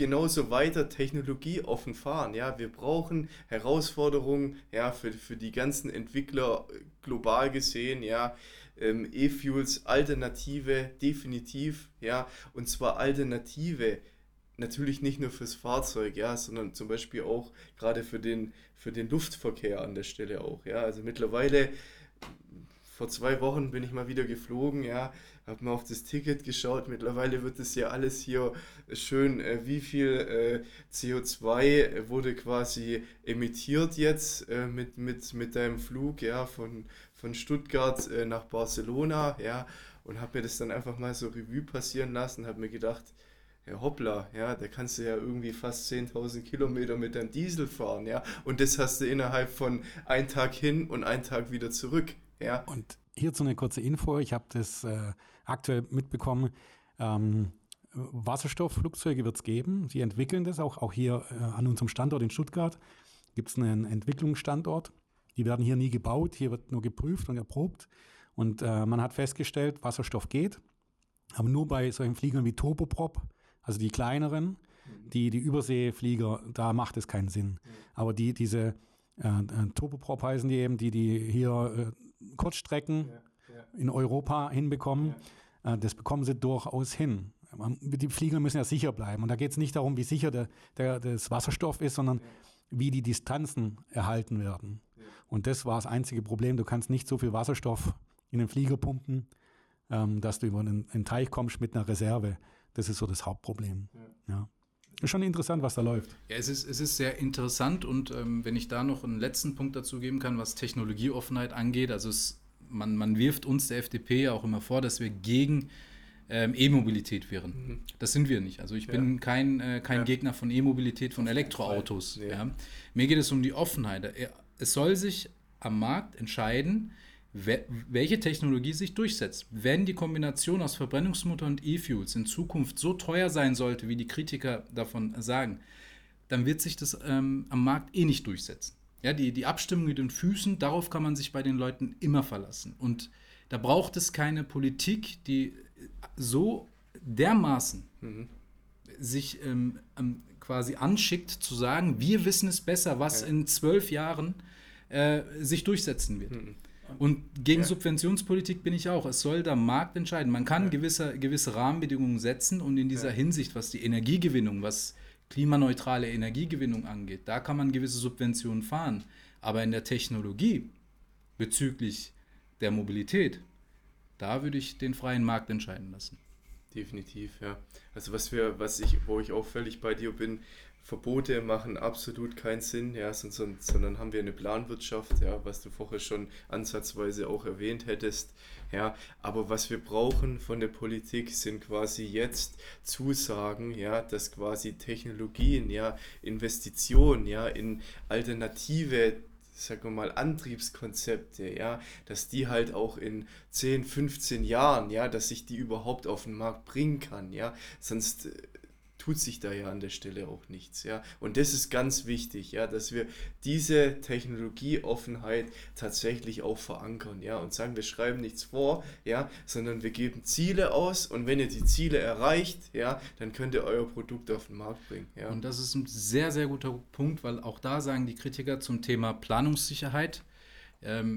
genauso weiter technologieoffen fahren. Ja, wir brauchen Herausforderungen ja, für, für die ganzen Entwickler global gesehen. Ja, ähm, E-Fuels Alternative definitiv. Ja, und zwar Alternative natürlich nicht nur fürs Fahrzeug, ja, sondern zum Beispiel auch gerade für den, für den Luftverkehr an der Stelle auch, ja. Also mittlerweile, vor zwei Wochen bin ich mal wieder geflogen, ja, habe mal auf das Ticket geschaut. Mittlerweile wird es ja alles hier schön, äh, wie viel äh, CO2 wurde quasi emittiert jetzt äh, mit, mit, mit deinem Flug, ja, von, von Stuttgart äh, nach Barcelona, ja, und habe mir das dann einfach mal so Revue passieren lassen, habe mir gedacht, ja hoppla, ja, da kannst du ja irgendwie fast 10.000 Kilometer mit deinem Diesel fahren, ja, und das hast du innerhalb von einem Tag hin und einen Tag wieder zurück, ja. Und hierzu eine kurze Info, ich habe das äh, aktuell mitbekommen, ähm, Wasserstoffflugzeuge wird es geben, sie entwickeln das auch, auch hier äh, an unserem Standort in Stuttgart. Gibt es einen Entwicklungsstandort, die werden hier nie gebaut, hier wird nur geprüft und erprobt. Und äh, man hat festgestellt, Wasserstoff geht, aber nur bei solchen Fliegern wie Turboprop, also die kleineren, die, die Überseeflieger, da macht es keinen Sinn. Aber die, diese äh, äh, Turboprop heißen die eben, die, die hier äh, Kurzstrecken ja, ja. in Europa hinbekommen, ja. äh, das bekommen sie durchaus hin. Die Flieger müssen ja sicher bleiben. Und da geht es nicht darum, wie sicher der, der, das Wasserstoff ist, sondern wie die Distanzen erhalten werden. Und das war das einzige Problem. Du kannst nicht so viel Wasserstoff in den Flieger pumpen, ähm, dass du über einen, einen Teich kommst mit einer Reserve. Das ist so das Hauptproblem. Ja. Ist schon interessant, was da läuft. Ja, es ist, es ist sehr interessant und ähm, wenn ich da noch einen letzten Punkt dazu geben kann, was Technologieoffenheit angeht, also es, man, man wirft uns der FDP ja auch immer vor, dass wir gegen ähm, E-Mobilität wären. Mhm. Das sind wir nicht. Also ich ja. bin kein, äh, kein ja. Gegner von E-Mobilität, von Elektroautos. Nee. Ja. Mir geht es um die Offenheit. Es soll sich am Markt entscheiden, welche Technologie sich durchsetzt. Wenn die Kombination aus Verbrennungsmotor und E-Fuels in Zukunft so teuer sein sollte, wie die Kritiker davon sagen, dann wird sich das ähm, am Markt eh nicht durchsetzen. Ja, die, die Abstimmung mit den Füßen, darauf kann man sich bei den Leuten immer verlassen. Und da braucht es keine Politik, die so dermaßen mhm. sich ähm, quasi anschickt zu sagen, wir wissen es besser, was ja. in zwölf Jahren äh, sich durchsetzen wird. Mhm. Und gegen ja. Subventionspolitik bin ich auch. Es soll der Markt entscheiden. Man kann ja. gewisse, gewisse Rahmenbedingungen setzen und in dieser ja. Hinsicht, was die Energiegewinnung, was klimaneutrale Energiegewinnung angeht, da kann man gewisse Subventionen fahren. Aber in der Technologie bezüglich der Mobilität, da würde ich den freien Markt entscheiden lassen. Definitiv, ja. Also was wir, was ich, wo ich auch völlig bei dir bin, Verbote machen absolut keinen Sinn, ja, sondern, sondern haben wir eine Planwirtschaft, ja, was du vorher schon ansatzweise auch erwähnt hättest, ja, aber was wir brauchen von der Politik sind quasi jetzt Zusagen, ja, dass quasi Technologien, ja, Investitionen, ja, in alternative sagen wir mal, Antriebskonzepte, ja, dass die halt auch in 10, 15 Jahren, ja, dass ich die überhaupt auf den Markt bringen kann, ja, sonst äh, tut sich da ja an der Stelle auch nichts, ja. Und das ist ganz wichtig, ja, dass wir diese Technologieoffenheit tatsächlich auch verankern, ja, und sagen, wir schreiben nichts vor, ja, sondern wir geben Ziele aus und wenn ihr die Ziele erreicht, ja, dann könnt ihr euer Produkt auf den Markt bringen, ja. Und das ist ein sehr, sehr guter Punkt, weil auch da sagen die Kritiker zum Thema Planungssicherheit,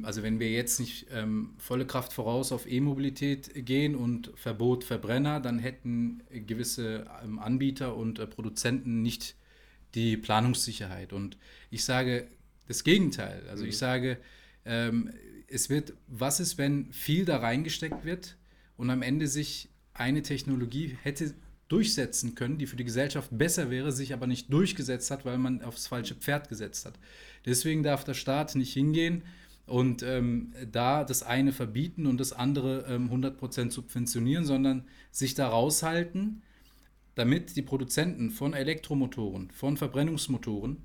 also wenn wir jetzt nicht ähm, volle Kraft voraus auf E-Mobilität gehen und Verbot Verbrenner, dann hätten gewisse ähm, Anbieter und äh, Produzenten nicht die Planungssicherheit. Und ich sage das Gegenteil. Also mhm. ich sage, ähm, es wird, was ist, wenn viel da reingesteckt wird und am Ende sich eine Technologie hätte durchsetzen können, die für die Gesellschaft besser wäre, sich aber nicht durchgesetzt hat, weil man aufs falsche Pferd gesetzt hat. Deswegen darf der Staat nicht hingehen und ähm, da das eine verbieten und das andere ähm, 100% subventionieren, sondern sich da raushalten, damit die Produzenten von Elektromotoren, von Verbrennungsmotoren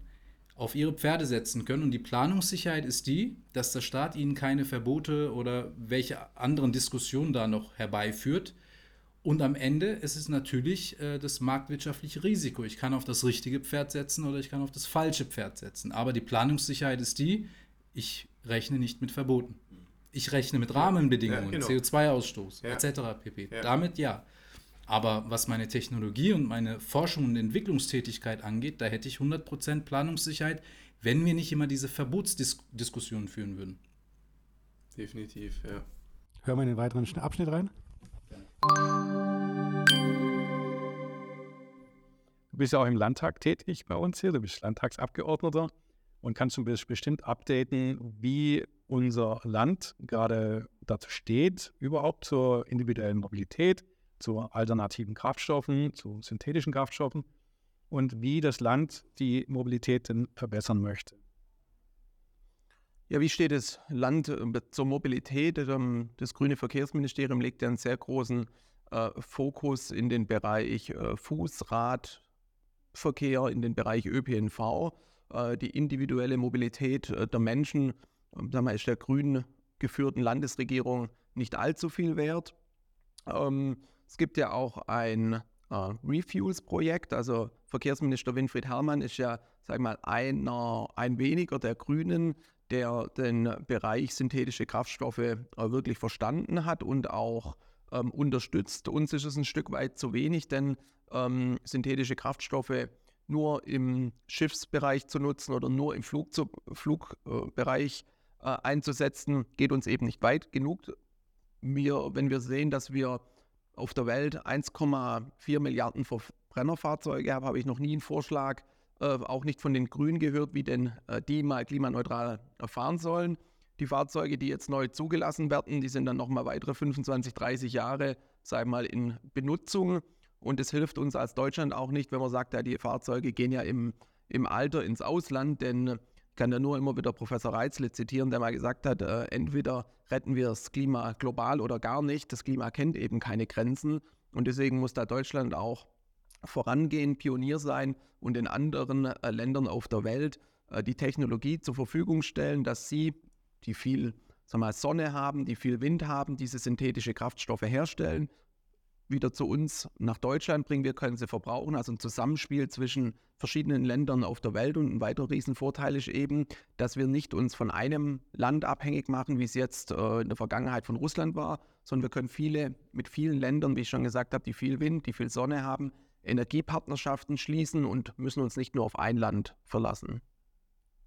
auf ihre Pferde setzen können. Und die Planungssicherheit ist die, dass der Staat ihnen keine Verbote oder welche anderen Diskussionen da noch herbeiführt. Und am Ende ist es natürlich äh, das marktwirtschaftliche Risiko. Ich kann auf das richtige Pferd setzen oder ich kann auf das falsche Pferd setzen. Aber die Planungssicherheit ist die, ich rechne nicht mit Verboten. Ich rechne mit Rahmenbedingungen, ja, genau. CO2-Ausstoß ja. etc. pp. Ja. Damit ja. Aber was meine Technologie und meine Forschung und Entwicklungstätigkeit angeht, da hätte ich 100% Planungssicherheit, wenn wir nicht immer diese Verbotsdiskussionen führen würden. Definitiv, ja. Hören wir in den weiteren Abschnitt rein? bist ja auch im Landtag tätig bei uns hier, du bist Landtagsabgeordneter und kannst du bestimmt updaten, wie unser Land gerade dazu steht, überhaupt zur individuellen Mobilität, zu alternativen Kraftstoffen, zu synthetischen Kraftstoffen und wie das Land die Mobilität denn verbessern möchte. Ja, wie steht das Land äh, zur Mobilität? Ähm, das grüne Verkehrsministerium legt ja einen sehr großen äh, Fokus in den Bereich äh, Fußradverkehr, in den Bereich ÖPNV. Äh, die individuelle Mobilität äh, der Menschen, ähm, sagen wir, ist der grün geführten Landesregierung nicht allzu viel wert. Ähm, es gibt ja auch ein äh, Refuels-Projekt, also Verkehrsminister Winfried Herrmann ist ja, sag mal, einer, ein weniger der Grünen, der den Bereich synthetische Kraftstoffe wirklich verstanden hat und auch ähm, unterstützt. Uns ist es ein Stück weit zu wenig, denn synthetische Kraftstoffe nur im Schiffsbereich zu nutzen oder nur im Flugbereich äh, einzusetzen, geht uns eben nicht weit genug. Wir, wenn wir sehen, dass wir auf der Welt 1,4 Milliarden Verbrennerfahrzeuge haben, habe ich noch nie einen Vorschlag äh, auch nicht von den Grünen gehört, wie denn äh, die mal klimaneutral fahren sollen. Die Fahrzeuge, die jetzt neu zugelassen werden, die sind dann nochmal weitere 25, 30 Jahre, sagen mal, in Benutzung. Und es hilft uns als Deutschland auch nicht, wenn man sagt, ja, die Fahrzeuge gehen ja im, im Alter ins Ausland, denn ich kann ja nur immer wieder Professor Reitzle zitieren, der mal gesagt hat, äh, entweder retten wir das Klima global oder gar nicht. Das Klima kennt eben keine Grenzen und deswegen muss da Deutschland auch vorangehen, Pionier sein und in anderen äh, Ländern auf der Welt äh, die Technologie zur Verfügung stellen, dass sie, die viel sagen wir, Sonne haben, die viel Wind haben, diese synthetische Kraftstoffe herstellen, wieder zu uns nach Deutschland bringen. Wir können sie verbrauchen. Also ein Zusammenspiel zwischen verschiedenen Ländern auf der Welt. Und ein weiterer Riesenvorteil ist eben, dass wir nicht uns von einem Land abhängig machen, wie es jetzt äh, in der Vergangenheit von Russland war, sondern wir können viele mit vielen Ländern, wie ich schon gesagt habe, die viel Wind, die viel Sonne haben, Energiepartnerschaften schließen und müssen uns nicht nur auf ein Land verlassen.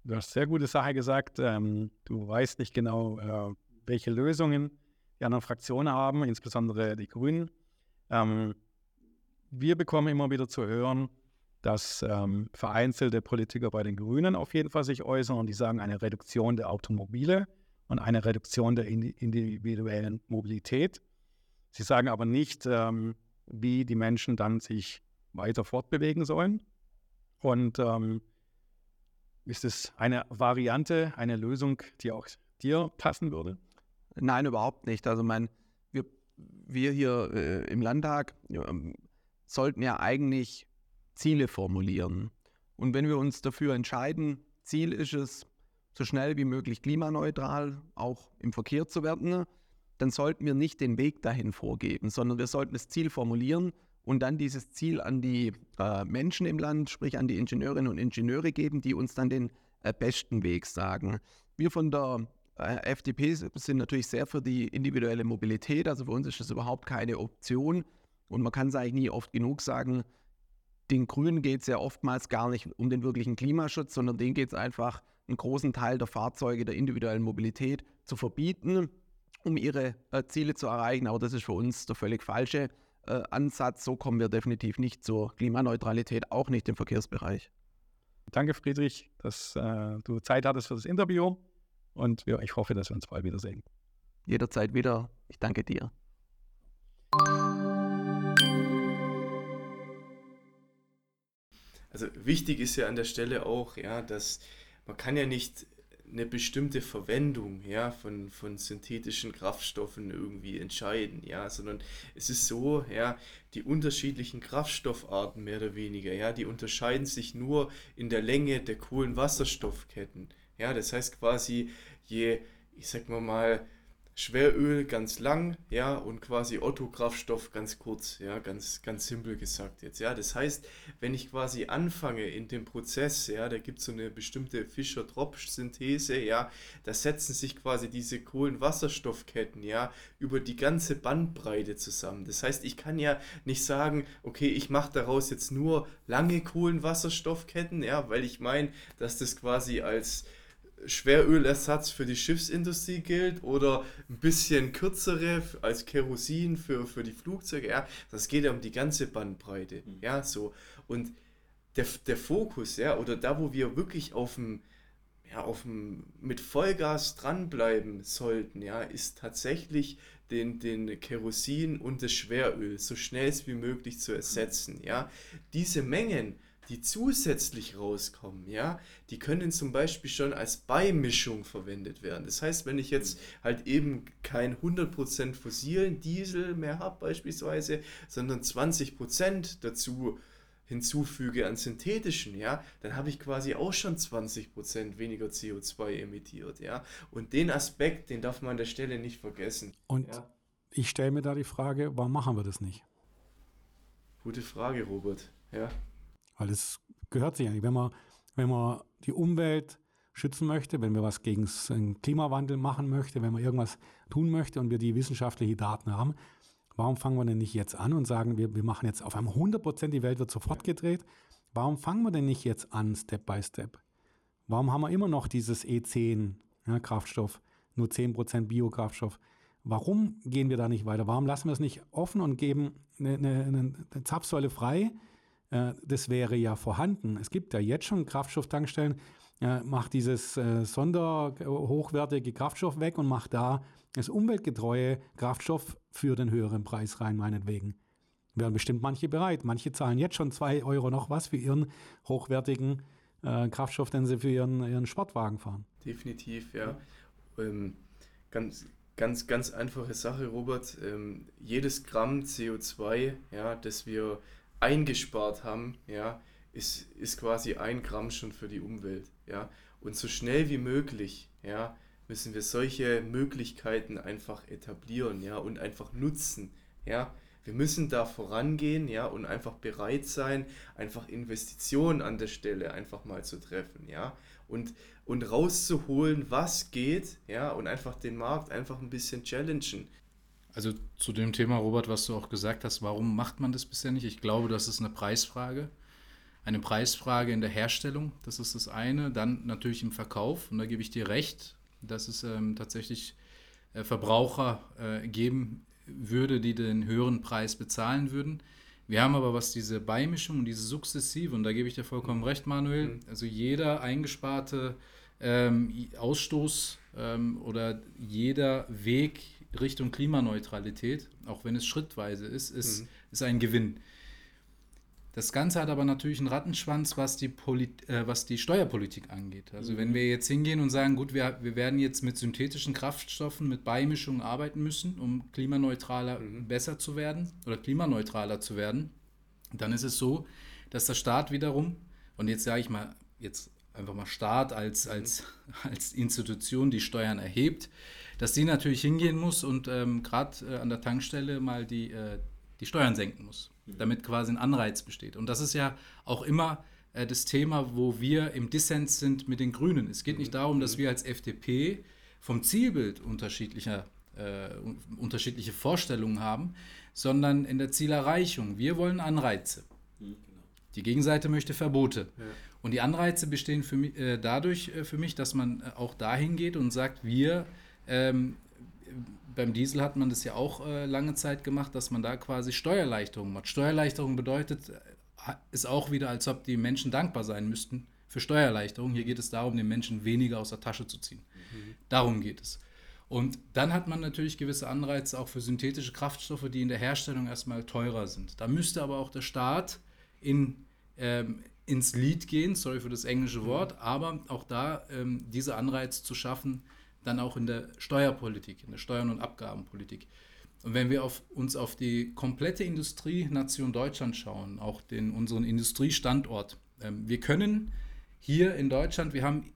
Du hast sehr gute Sache gesagt. Ähm, du weißt nicht genau, äh, welche Lösungen die anderen Fraktionen haben, insbesondere die Grünen. Ähm, wir bekommen immer wieder zu hören, dass ähm, vereinzelte Politiker bei den Grünen auf jeden Fall sich äußern und die sagen eine Reduktion der Automobile und eine Reduktion der individuellen Mobilität. Sie sagen aber nicht, ähm, wie die Menschen dann sich weiter fortbewegen sollen. Und ähm, ist es eine Variante, eine Lösung, die auch dir passen würde? Nein, überhaupt nicht. Also mein, wir, hier äh, im Landtag äh, sollten ja eigentlich Ziele formulieren. Und wenn wir uns dafür entscheiden, Ziel ist es, so schnell wie möglich klimaneutral auch im Verkehr zu werden, dann sollten wir nicht den Weg dahin vorgeben, sondern wir sollten das Ziel formulieren und dann dieses Ziel an die äh, Menschen im Land, sprich an die Ingenieurinnen und Ingenieure geben, die uns dann den äh, besten Weg sagen. Wir von der FDP sind natürlich sehr für die individuelle Mobilität, also für uns ist das überhaupt keine Option und man kann es eigentlich nie oft genug sagen, den Grünen geht es ja oftmals gar nicht um den wirklichen Klimaschutz, sondern denen geht es einfach, einen großen Teil der Fahrzeuge der individuellen Mobilität zu verbieten um ihre äh, Ziele zu erreichen. Aber das ist für uns der völlig falsche äh, Ansatz. So kommen wir definitiv nicht zur Klimaneutralität, auch nicht im Verkehrsbereich. Danke, Friedrich, dass äh, du Zeit hattest für das Interview. Und wir, ich hoffe, dass wir uns bald wiedersehen. Jederzeit wieder. Ich danke dir. Also wichtig ist ja an der Stelle auch, ja, dass man kann ja nicht eine bestimmte Verwendung ja, von, von synthetischen Kraftstoffen irgendwie entscheiden, ja, sondern es ist so, ja, die unterschiedlichen Kraftstoffarten mehr oder weniger, ja, die unterscheiden sich nur in der Länge der Kohlenwasserstoffketten. Ja, das heißt quasi, je, ich sag mal mal, Schweröl ganz lang, ja, und quasi Otto-Kraftstoff ganz kurz, ja, ganz, ganz simpel gesagt jetzt, ja. Das heißt, wenn ich quasi anfange in dem Prozess, ja, da gibt es so eine bestimmte Fischer-Tropsch-Synthese, ja, da setzen sich quasi diese Kohlenwasserstoffketten, ja, über die ganze Bandbreite zusammen. Das heißt, ich kann ja nicht sagen, okay, ich mache daraus jetzt nur lange Kohlenwasserstoffketten, ja, weil ich meine, dass das quasi als Schwerölersatz für die Schiffsindustrie gilt oder ein bisschen kürzere als Kerosin für, für die Flugzeuge. Ja, das geht ja um die ganze Bandbreite. Mhm. Ja, so. Und der, der Fokus, ja, oder da, wo wir wirklich auf dem, ja, auf dem, mit Vollgas dranbleiben sollten, ja, ist tatsächlich den, den Kerosin und das Schweröl so schnell wie möglich zu ersetzen, ja. Diese Mengen, die zusätzlich rauskommen, ja, die können zum Beispiel schon als Beimischung verwendet werden. Das heißt, wenn ich jetzt halt eben kein 100% fossilen Diesel mehr habe beispielsweise, sondern 20% dazu hinzufüge an synthetischen, ja, dann habe ich quasi auch schon 20% weniger CO2 emittiert, ja. Und den Aspekt, den darf man an der Stelle nicht vergessen. Und ja. ich stelle mir da die Frage, warum machen wir das nicht? Gute Frage, Robert, ja. Weil es gehört sich eigentlich. Wenn man, wenn man die Umwelt schützen möchte, wenn wir was gegen den Klimawandel machen möchte, wenn man irgendwas tun möchte und wir die wissenschaftlichen Daten haben, Warum fangen wir denn nicht jetzt an und sagen, wir, wir machen jetzt auf einmal 100 Prozent, die Welt wird sofort gedreht? Warum fangen wir denn nicht jetzt an, Step by Step? Warum haben wir immer noch dieses E10 ja, Kraftstoff, nur 10 Prozent Biokraftstoff? Warum gehen wir da nicht weiter? Warum lassen wir es nicht offen und geben eine, eine, eine Zapfsäule frei? Äh, das wäre ja vorhanden. Es gibt ja jetzt schon Kraftstofftankstellen, äh, macht dieses äh, sonderhochwertige Kraftstoff weg und macht da das umweltgetreue Kraftstoff für den höheren Preis rein, meinetwegen. Wären bestimmt manche bereit. Manche zahlen jetzt schon zwei Euro noch was für ihren hochwertigen Kraftstoff, den sie für ihren, ihren Sportwagen fahren. Definitiv, ja. Ähm, ganz, ganz, ganz einfache Sache, Robert. Ähm, jedes Gramm CO2, ja, das wir eingespart haben, ja, ist, ist quasi ein Gramm schon für die Umwelt, ja. Und so schnell wie möglich, ja, müssen wir solche Möglichkeiten einfach etablieren, ja, und einfach nutzen, ja. Wir müssen da vorangehen, ja, und einfach bereit sein, einfach Investitionen an der Stelle einfach mal zu treffen, ja, und, und rauszuholen, was geht, ja, und einfach den Markt einfach ein bisschen challengen. Also zu dem Thema, Robert, was du auch gesagt hast, warum macht man das bisher nicht? Ich glaube, das ist eine Preisfrage. Eine Preisfrage in der Herstellung, das ist das eine. Dann natürlich im Verkauf, und da gebe ich dir recht, dass es ähm, tatsächlich äh, Verbraucher äh, geben würde, die den höheren Preis bezahlen würden. Wir haben aber, was diese Beimischung und diese sukzessive, und da gebe ich dir vollkommen recht, Manuel, mhm. also jeder eingesparte ähm, Ausstoß ähm, oder jeder Weg Richtung Klimaneutralität, auch wenn es schrittweise ist, ist, mhm. ist ein Gewinn. Das Ganze hat aber natürlich einen Rattenschwanz, was die, Polit äh, was die Steuerpolitik angeht. Also mhm. wenn wir jetzt hingehen und sagen, gut, wir, wir werden jetzt mit synthetischen Kraftstoffen, mit Beimischungen arbeiten müssen, um klimaneutraler mhm. besser zu werden oder klimaneutraler zu werden, dann ist es so, dass der Staat wiederum, und jetzt sage ich mal, jetzt einfach mal Staat als, mhm. als, als Institution, die Steuern erhebt, dass die natürlich hingehen muss und ähm, gerade äh, an der Tankstelle mal die, äh, die Steuern senken muss damit quasi ein Anreiz besteht. Und das ist ja auch immer äh, das Thema, wo wir im Dissens sind mit den Grünen. Es geht nicht darum, dass wir als FDP vom Zielbild unterschiedlicher, äh, unterschiedliche Vorstellungen haben, sondern in der Zielerreichung. Wir wollen Anreize. Die Gegenseite möchte Verbote. Ja. Und die Anreize bestehen für mich, äh, dadurch äh, für mich, dass man äh, auch dahin geht und sagt, wir ähm, beim Diesel hat man das ja auch äh, lange Zeit gemacht, dass man da quasi Steuererleichterungen macht. Steuererleichterung bedeutet, äh, ist auch wieder, als ob die Menschen dankbar sein müssten für Steuererleichterung. Hier geht es darum, den Menschen weniger aus der Tasche zu ziehen. Mhm. Darum geht es. Und dann hat man natürlich gewisse Anreize auch für synthetische Kraftstoffe, die in der Herstellung erstmal teurer sind. Da müsste aber auch der Staat in, ähm, ins Lied gehen, sorry für das englische mhm. Wort, aber auch da ähm, diese Anreize zu schaffen, dann auch in der Steuerpolitik, in der Steuern- und Abgabenpolitik. Und wenn wir auf, uns auf die komplette Industrienation Deutschland schauen, auch den, unseren Industriestandort, ähm, wir können hier in Deutschland, wir haben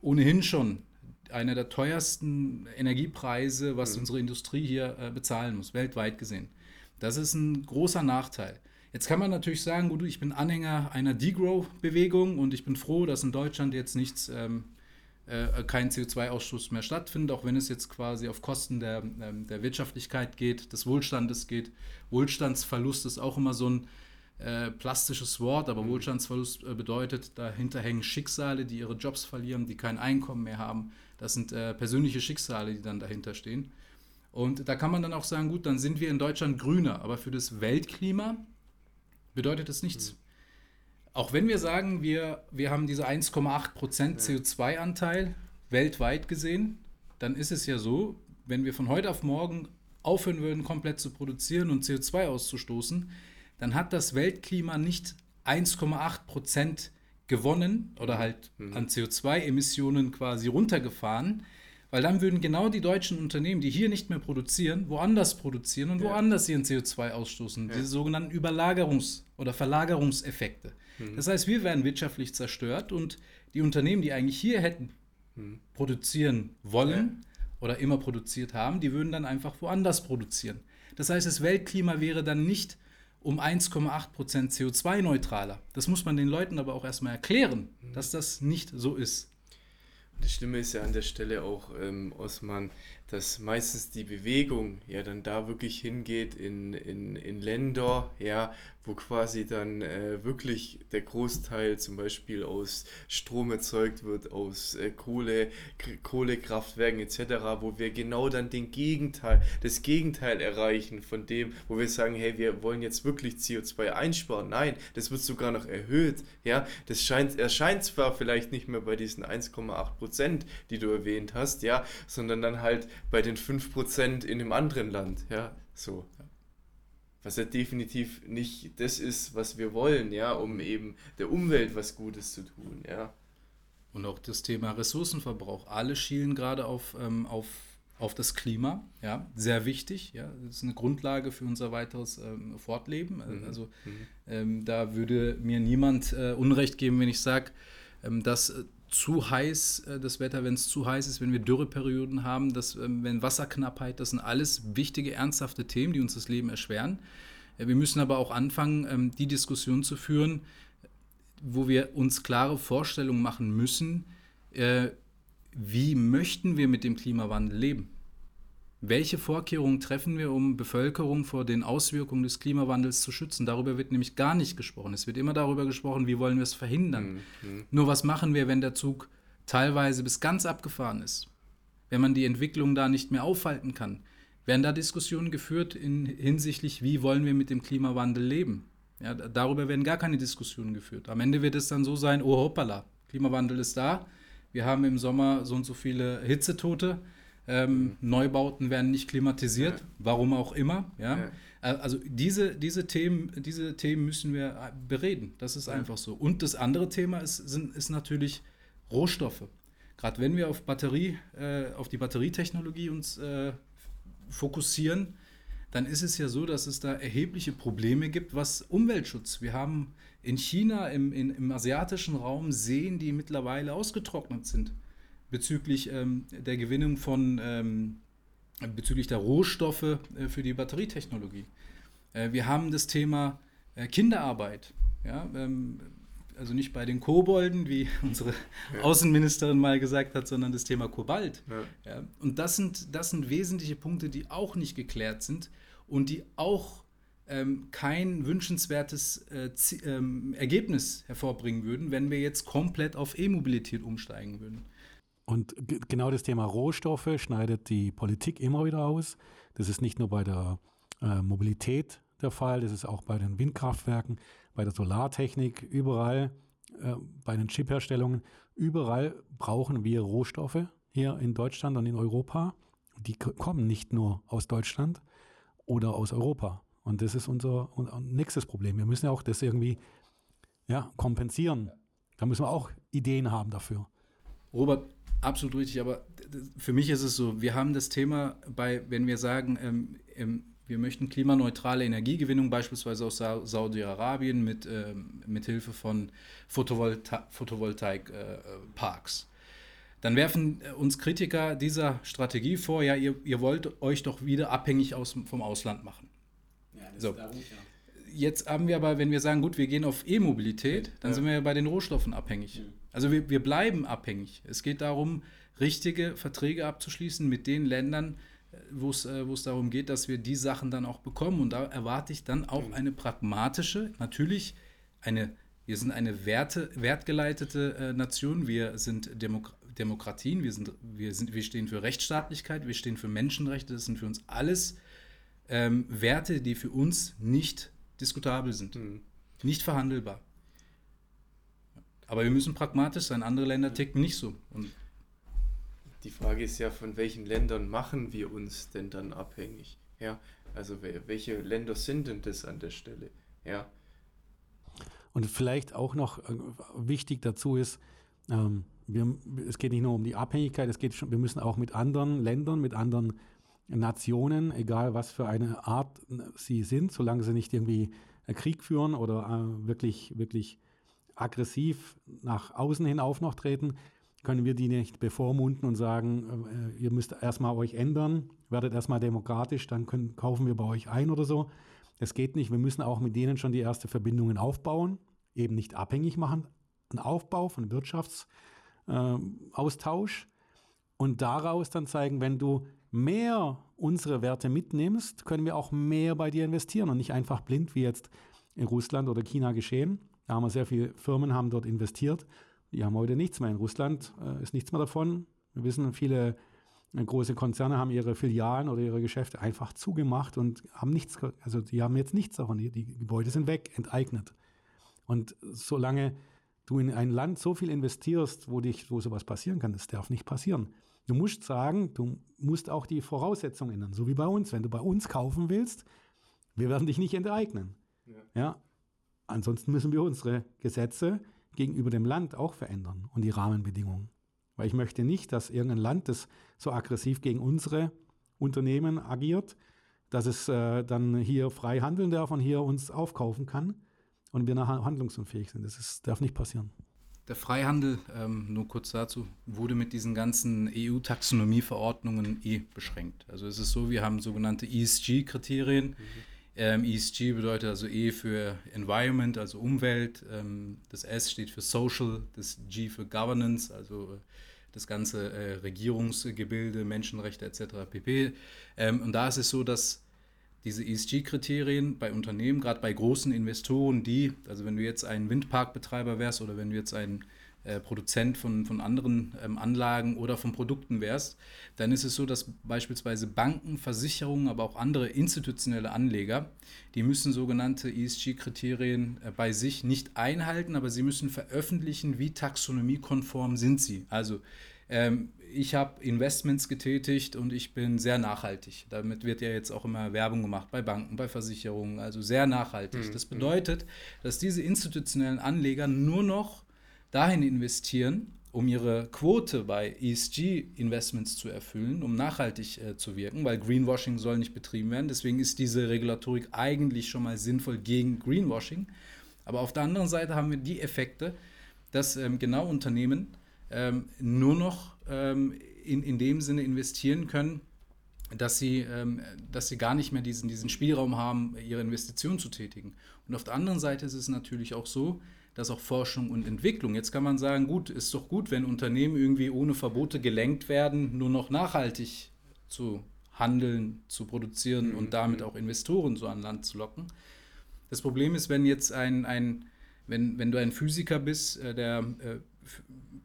ohnehin schon einer der teuersten Energiepreise, was mhm. unsere Industrie hier äh, bezahlen muss, weltweit gesehen. Das ist ein großer Nachteil. Jetzt kann man natürlich sagen, gut, ich bin Anhänger einer Degrow-Bewegung und ich bin froh, dass in Deutschland jetzt nichts ähm, äh, kein CO2-Ausstoß mehr stattfindet, auch wenn es jetzt quasi auf Kosten der, ähm, der Wirtschaftlichkeit geht, des Wohlstandes geht. Wohlstandsverlust ist auch immer so ein äh, plastisches Wort, aber mhm. Wohlstandsverlust äh, bedeutet, dahinter hängen Schicksale, die ihre Jobs verlieren, die kein Einkommen mehr haben. Das sind äh, persönliche Schicksale, die dann dahinter stehen. Und da kann man dann auch sagen, gut, dann sind wir in Deutschland grüner, aber für das Weltklima bedeutet das nichts. Mhm. Auch wenn wir sagen, wir, wir haben diese 1,8 Prozent CO2-Anteil weltweit gesehen, dann ist es ja so, wenn wir von heute auf morgen aufhören würden, komplett zu produzieren und CO2 auszustoßen, dann hat das Weltklima nicht 1,8 Prozent gewonnen oder halt an CO2-Emissionen quasi runtergefahren, weil dann würden genau die deutschen Unternehmen, die hier nicht mehr produzieren, woanders produzieren und Ja. woanders ihren CO2 ausstoßen. Ja. Diese sogenannten Überlagerungs- oder Verlagerungseffekte. Mhm. Das heißt, wir werden wirtschaftlich zerstört und die Unternehmen, die eigentlich hier hätten Mhm. produzieren wollen oder immer produziert haben, die würden dann einfach woanders produzieren. Das heißt, das Weltklima wäre dann nicht um 1,8 Prozent CO2-neutraler. Das muss man den Leuten aber auch erstmal erklären, dass das nicht so ist. Das Schlimme ist ja an der Stelle auch, ähm, Osman, dass meistens die Bewegung ja dann da wirklich hingeht in, in, in Länder, ja, wo quasi dann äh, wirklich der Großteil zum Beispiel aus Strom erzeugt wird, aus äh, Kohle, Kohlekraftwerken etc., wo wir genau dann den Gegenteil, das Gegenteil erreichen von dem, wo wir sagen, hey, wir wollen jetzt wirklich CO2 einsparen. Nein, das wird sogar noch erhöht. Ja, das scheint, erscheint zwar vielleicht nicht mehr bei diesen 1,8 Prozent, die du erwähnt hast, ja, sondern dann halt bei den 5 Prozent in einem anderen Land. Ja, so. Was ja definitiv nicht das ist, was wir wollen, ja, um eben der Umwelt was Gutes zu tun, ja. Und auch das Thema Ressourcenverbrauch. Alle schielen gerade auf, ähm, auf, auf das Klima. Ja, sehr wichtig. Ja, das ist eine Grundlage für unser weiteres ähm, Fortleben. Mhm. Also Mhm. ähm, da würde mir niemand äh, Unrecht geben, wenn ich sage, ähm, dass äh, zu heiß äh, das Wetter, wenn es zu heiß ist, wenn wir Dürreperioden haben, dass, ähm, wenn Wasserknappheit, das sind alles wichtige, ernsthafte Themen, die uns das Leben erschweren. Äh, wir müssen aber auch anfangen, ähm, die Diskussion zu führen, wo wir uns klare Vorstellungen machen müssen, äh, wie möchten wir mit dem Klimawandel leben? Welche Vorkehrungen treffen wir, um Bevölkerung vor den Auswirkungen des Klimawandels zu schützen? Darüber wird nämlich gar nicht gesprochen. Es wird immer darüber gesprochen, wie wollen wir es verhindern. Mhm. Nur was machen wir, wenn der Zug teilweise bis ganz abgefahren ist? Wenn man die Entwicklung da nicht mehr aufhalten kann? Werden da Diskussionen geführt in, hinsichtlich, wie wollen wir mit dem Klimawandel leben? Ja, da- darüber werden gar keine Diskussionen geführt. Am Ende wird es dann so sein, oh hoppala, Klimawandel ist da. Wir haben im Sommer so und so viele Hitzetote. Ähm, Neubauten werden nicht klimatisiert, Ja. warum auch immer. Ja? Ja. Äh, Also diese, diese, Themen, diese Themen müssen wir äh, bereden. Das ist Ja. einfach so. Und das andere Thema ist, sind, ist natürlich Rohstoffe. Gerade wenn wir auf Batterie, äh, auf die Batterietechnologie uns äh, fokussieren, dann ist es ja so, dass es da erhebliche Probleme gibt, was Umweltschutz. Wir haben in China, im, in, im asiatischen Raum Seen, die mittlerweile ausgetrocknet sind bezüglich ähm, der Gewinnung von, ähm, bezüglich der Rohstoffe äh, für die Batterietechnologie. Äh, wir haben das Thema äh, Kinderarbeit. Ja, ähm, also nicht bei den Kobolden, wie unsere Außenministerin mal gesagt hat, sondern das Thema Kobalt. Ja. Ja, und das sind, das sind wesentliche Punkte, die auch nicht geklärt sind und die auch ähm, kein wünschenswertes äh, ähm, Ergebnis hervorbringen würden, wenn wir jetzt komplett auf E-Mobilität umsteigen würden. Und ge- genau das Thema Rohstoffe schneidet die Politik immer wieder aus. Das ist nicht nur bei der äh, Mobilität der Fall, das ist auch bei den Windkraftwerken, bei der Solartechnik, überall, äh, bei den Chipherstellungen. Überall brauchen wir Rohstoffe hier in Deutschland und in Europa. Die kommen nicht nur aus Deutschland oder aus Europa. Und das ist unser, unser nächstes Problem. Wir müssen ja auch das irgendwie ja, kompensieren. Da müssen wir auch Ideen haben dafür. Robert, absolut richtig, aber für mich ist es so, wir haben das Thema bei, wenn wir sagen, ähm, ähm, wir möchten klimaneutrale Energiegewinnung beispielsweise aus Sa Saudi-Arabien mit, ähm, mit Hilfe von Photovolta Photovoltaik-Parks. dann werfen äh, uns Kritiker dieser Strategie vor, ja, ihr, ihr wollt euch doch wieder abhängig aus, vom Ausland machen. so. Jetzt haben wir aber, wenn wir sagen, gut, wir gehen auf E-Mobilität, dann Ja. sind wir ja bei den Rohstoffen abhängig. Also wir, wir bleiben abhängig. Es geht darum, richtige Verträge abzuschließen mit den Ländern, äh, wo es äh, wo es darum geht, dass wir die Sachen dann auch bekommen. Und da erwarte ich dann auch eine pragmatische, natürlich eine, wir sind eine Werte, wertgeleitete äh, Nation, wir sind Demok Demokratien, wir, sind, wir, sind, wir stehen für Rechtsstaatlichkeit, wir stehen für Menschenrechte, das sind für uns alles ähm, Werte, die für uns nicht diskutabel sind, nicht verhandelbar. Aber wir müssen pragmatisch sein. Andere Länder ticken nicht so. Und die Frage ist ja, von welchen Ländern machen wir uns denn dann abhängig? Ja, also welche Länder sind denn das an der Stelle? Ja. Und vielleicht auch noch äh, wichtig dazu ist, ähm, wir, es geht nicht nur um die Abhängigkeit, es geht schon, wir müssen auch mit anderen Ländern, mit anderen Nationen, egal was für eine Art sie sind, solange sie nicht irgendwie Krieg führen oder äh, wirklich, wirklich aggressiv nach außen hin auf noch treten, können wir die nicht bevormunden und sagen, äh, ihr müsst erstmal euch ändern, werdet erstmal demokratisch, dann können, kaufen wir bei euch ein oder so. Das geht nicht. Wir müssen auch mit denen schon die ersten Verbindungen aufbauen, eben nicht abhängig machen, einen Aufbau von Wirtschaftsaustausch äh, und daraus dann zeigen, wenn du mehr unsere Werte mitnimmst, können wir auch mehr bei dir investieren und nicht einfach blind, wie jetzt in Russland oder China geschehen. Da haben wir sehr viele Firmen haben dort investiert. Die haben heute nichts mehr. In Russland äh, ist nichts mehr davon. Wir wissen, viele äh, große Konzerne haben ihre Filialen oder ihre Geschäfte einfach zugemacht und haben nichts, also die haben jetzt nichts davon. Die, die Gebäude sind weg, enteignet. Und solange du in ein Land so viel investierst, wo dich, wo sowas passieren kann, das darf nicht passieren. Du musst sagen, du musst auch die Voraussetzungen ändern, so wie bei uns. Wenn du bei uns kaufen willst, wir werden dich nicht enteignen. Ja. ja? Ansonsten müssen wir unsere Gesetze gegenüber dem Land auch verändern und die Rahmenbedingungen. Weil ich möchte nicht, dass irgendein Land, das so aggressiv gegen unsere Unternehmen agiert, dass es äh, dann hier frei handeln darf und hier uns aufkaufen kann und wir nachher handlungsunfähig sind. Das ist, darf nicht passieren. Der Freihandel, ähm, nur kurz dazu, wurde mit diesen ganzen EU-Taxonomie-Verordnungen eh beschränkt. Also es ist so, wir haben sogenannte ESG-Kriterien. Mhm. Ähm, ESG bedeutet also E für Environment, also Umwelt. Ähm, das S steht für Social, das G für Governance, also das ganze äh, Regierungsgebilde, Menschenrechte etc. pp. Ähm, und da ist es so, dass diese ESG-Kriterien bei Unternehmen, gerade bei großen Investoren, die, also wenn du jetzt ein Windparkbetreiber wärst oder wenn du jetzt ein äh, Produzent von, von anderen ähm, Anlagen oder von Produkten wärst, dann ist es so, dass beispielsweise Banken, Versicherungen, aber auch andere institutionelle Anleger, die müssen sogenannte ESG-Kriterien äh, bei sich nicht einhalten, aber sie müssen veröffentlichen, wie taxonomiekonform sind sie. Also ähm, ich habe Investments getätigt und ich bin sehr nachhaltig. Damit wird ja jetzt auch immer Werbung gemacht bei Banken, bei Versicherungen, also sehr nachhaltig. Mhm. Das bedeutet, dass diese institutionellen Anleger nur noch dahin investieren, um ihre Quote bei ESG-Investments zu erfüllen, um nachhaltig äh, zu wirken, weil Greenwashing soll nicht betrieben werden. Deswegen ist diese Regulatorik eigentlich schon mal sinnvoll gegen Greenwashing. Aber auf der anderen Seite haben wir die Effekte, dass ähm, genau Unternehmen ähm, nur noch ähm, in, in dem Sinne investieren können, dass sie, ähm, dass sie gar nicht mehr diesen, diesen Spielraum haben, ihre Investitionen zu tätigen. Und auf der anderen Seite ist es natürlich auch so, dass auch Forschung und Entwicklung, jetzt kann man sagen, gut, ist doch gut, wenn Unternehmen irgendwie ohne Verbote gelenkt werden, nur noch nachhaltig zu handeln, zu produzieren mhm. und damit auch Investoren so an Land zu locken. Das Problem ist, wenn jetzt ein, ein wenn, wenn du ein Physiker bist, äh, der äh,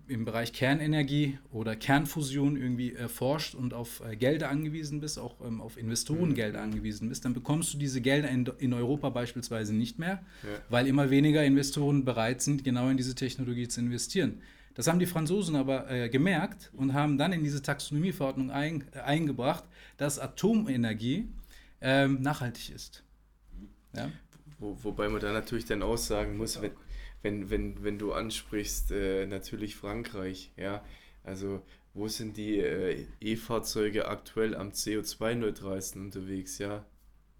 im Bereich Kernenergie oder Kernfusion irgendwie äh, forscht und auf äh, Gelder angewiesen bist, auch ähm, auf Investorengelder mhm. angewiesen bist, dann bekommst du diese Gelder in, in Europa beispielsweise nicht mehr, ja. weil immer weniger Investoren bereit sind, genau in diese Technologie zu investieren. Das haben die Franzosen aber äh, gemerkt und haben dann in diese Taxonomieverordnung ein, äh, eingebracht, dass Atomenergie ähm, nachhaltig ist. Ja? Wo, wobei man da natürlich dann aussagen muss, wenn, wenn, wenn, wenn du ansprichst, äh, natürlich Frankreich, ja, also wo sind die äh, E-Fahrzeuge aktuell am CO2-neutralsten unterwegs, ja,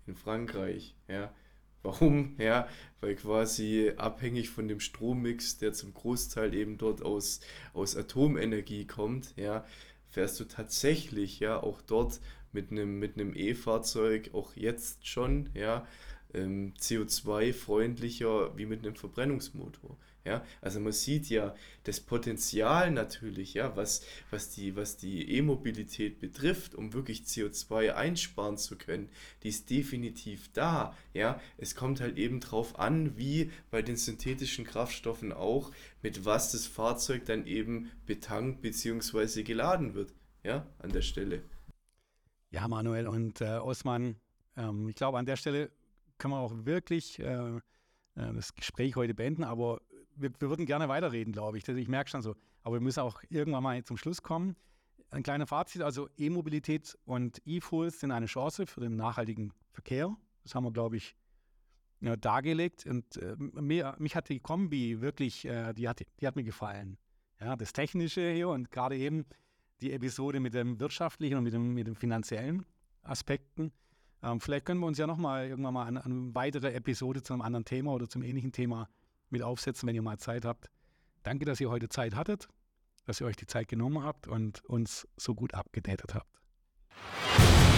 in Frankreich, ja. Warum? Ja, weil quasi abhängig von dem Strommix, der zum Großteil eben dort aus, aus Atomenergie kommt, ja, fährst du tatsächlich ja auch dort mit einem mit einem E-Fahrzeug auch jetzt schon, ja, ähm, CO2-freundlicher wie mit einem Verbrennungsmotor. Ja, also man sieht ja das Potenzial natürlich, ja, was, was die, was die E-Mobilität betrifft, um wirklich CO2 einsparen zu können, die ist definitiv da. Ja, es kommt halt eben drauf an, wie bei den synthetischen Kraftstoffen auch, mit was das Fahrzeug dann eben betankt bzw. geladen wird. Ja, an der Stelle. Ja, Manuel und äh, Osman, ähm, ich glaube, an der Stelle kann man auch wirklich äh, äh, das Gespräch heute beenden. Aber wir, wir würden gerne weiterreden, glaube ich. Ich merke schon so. Aber wir müssen auch irgendwann mal zum Schluss kommen. Ein kleiner Fazit, also E-Mobilität und E-Fuels sind eine Chance für den nachhaltigen Verkehr. Das haben wir, glaube ich, ja, dargelegt. Und äh, mir, mich hat die Kombi wirklich, äh, die, hat, die hat mir gefallen. Ja, das Technische hier und gerade eben die Episode mit dem wirtschaftlichen und mit dem, mit dem finanziellen Aspekten. Ähm, vielleicht können wir uns ja nochmal irgendwann mal eine, eine weitere Episode zu einem anderen Thema oder zum ähnlichen Thema mit aufsetzen, wenn ihr mal Zeit habt. Danke, dass ihr heute Zeit hattet, dass ihr euch die Zeit genommen habt und uns so gut abgedatet habt.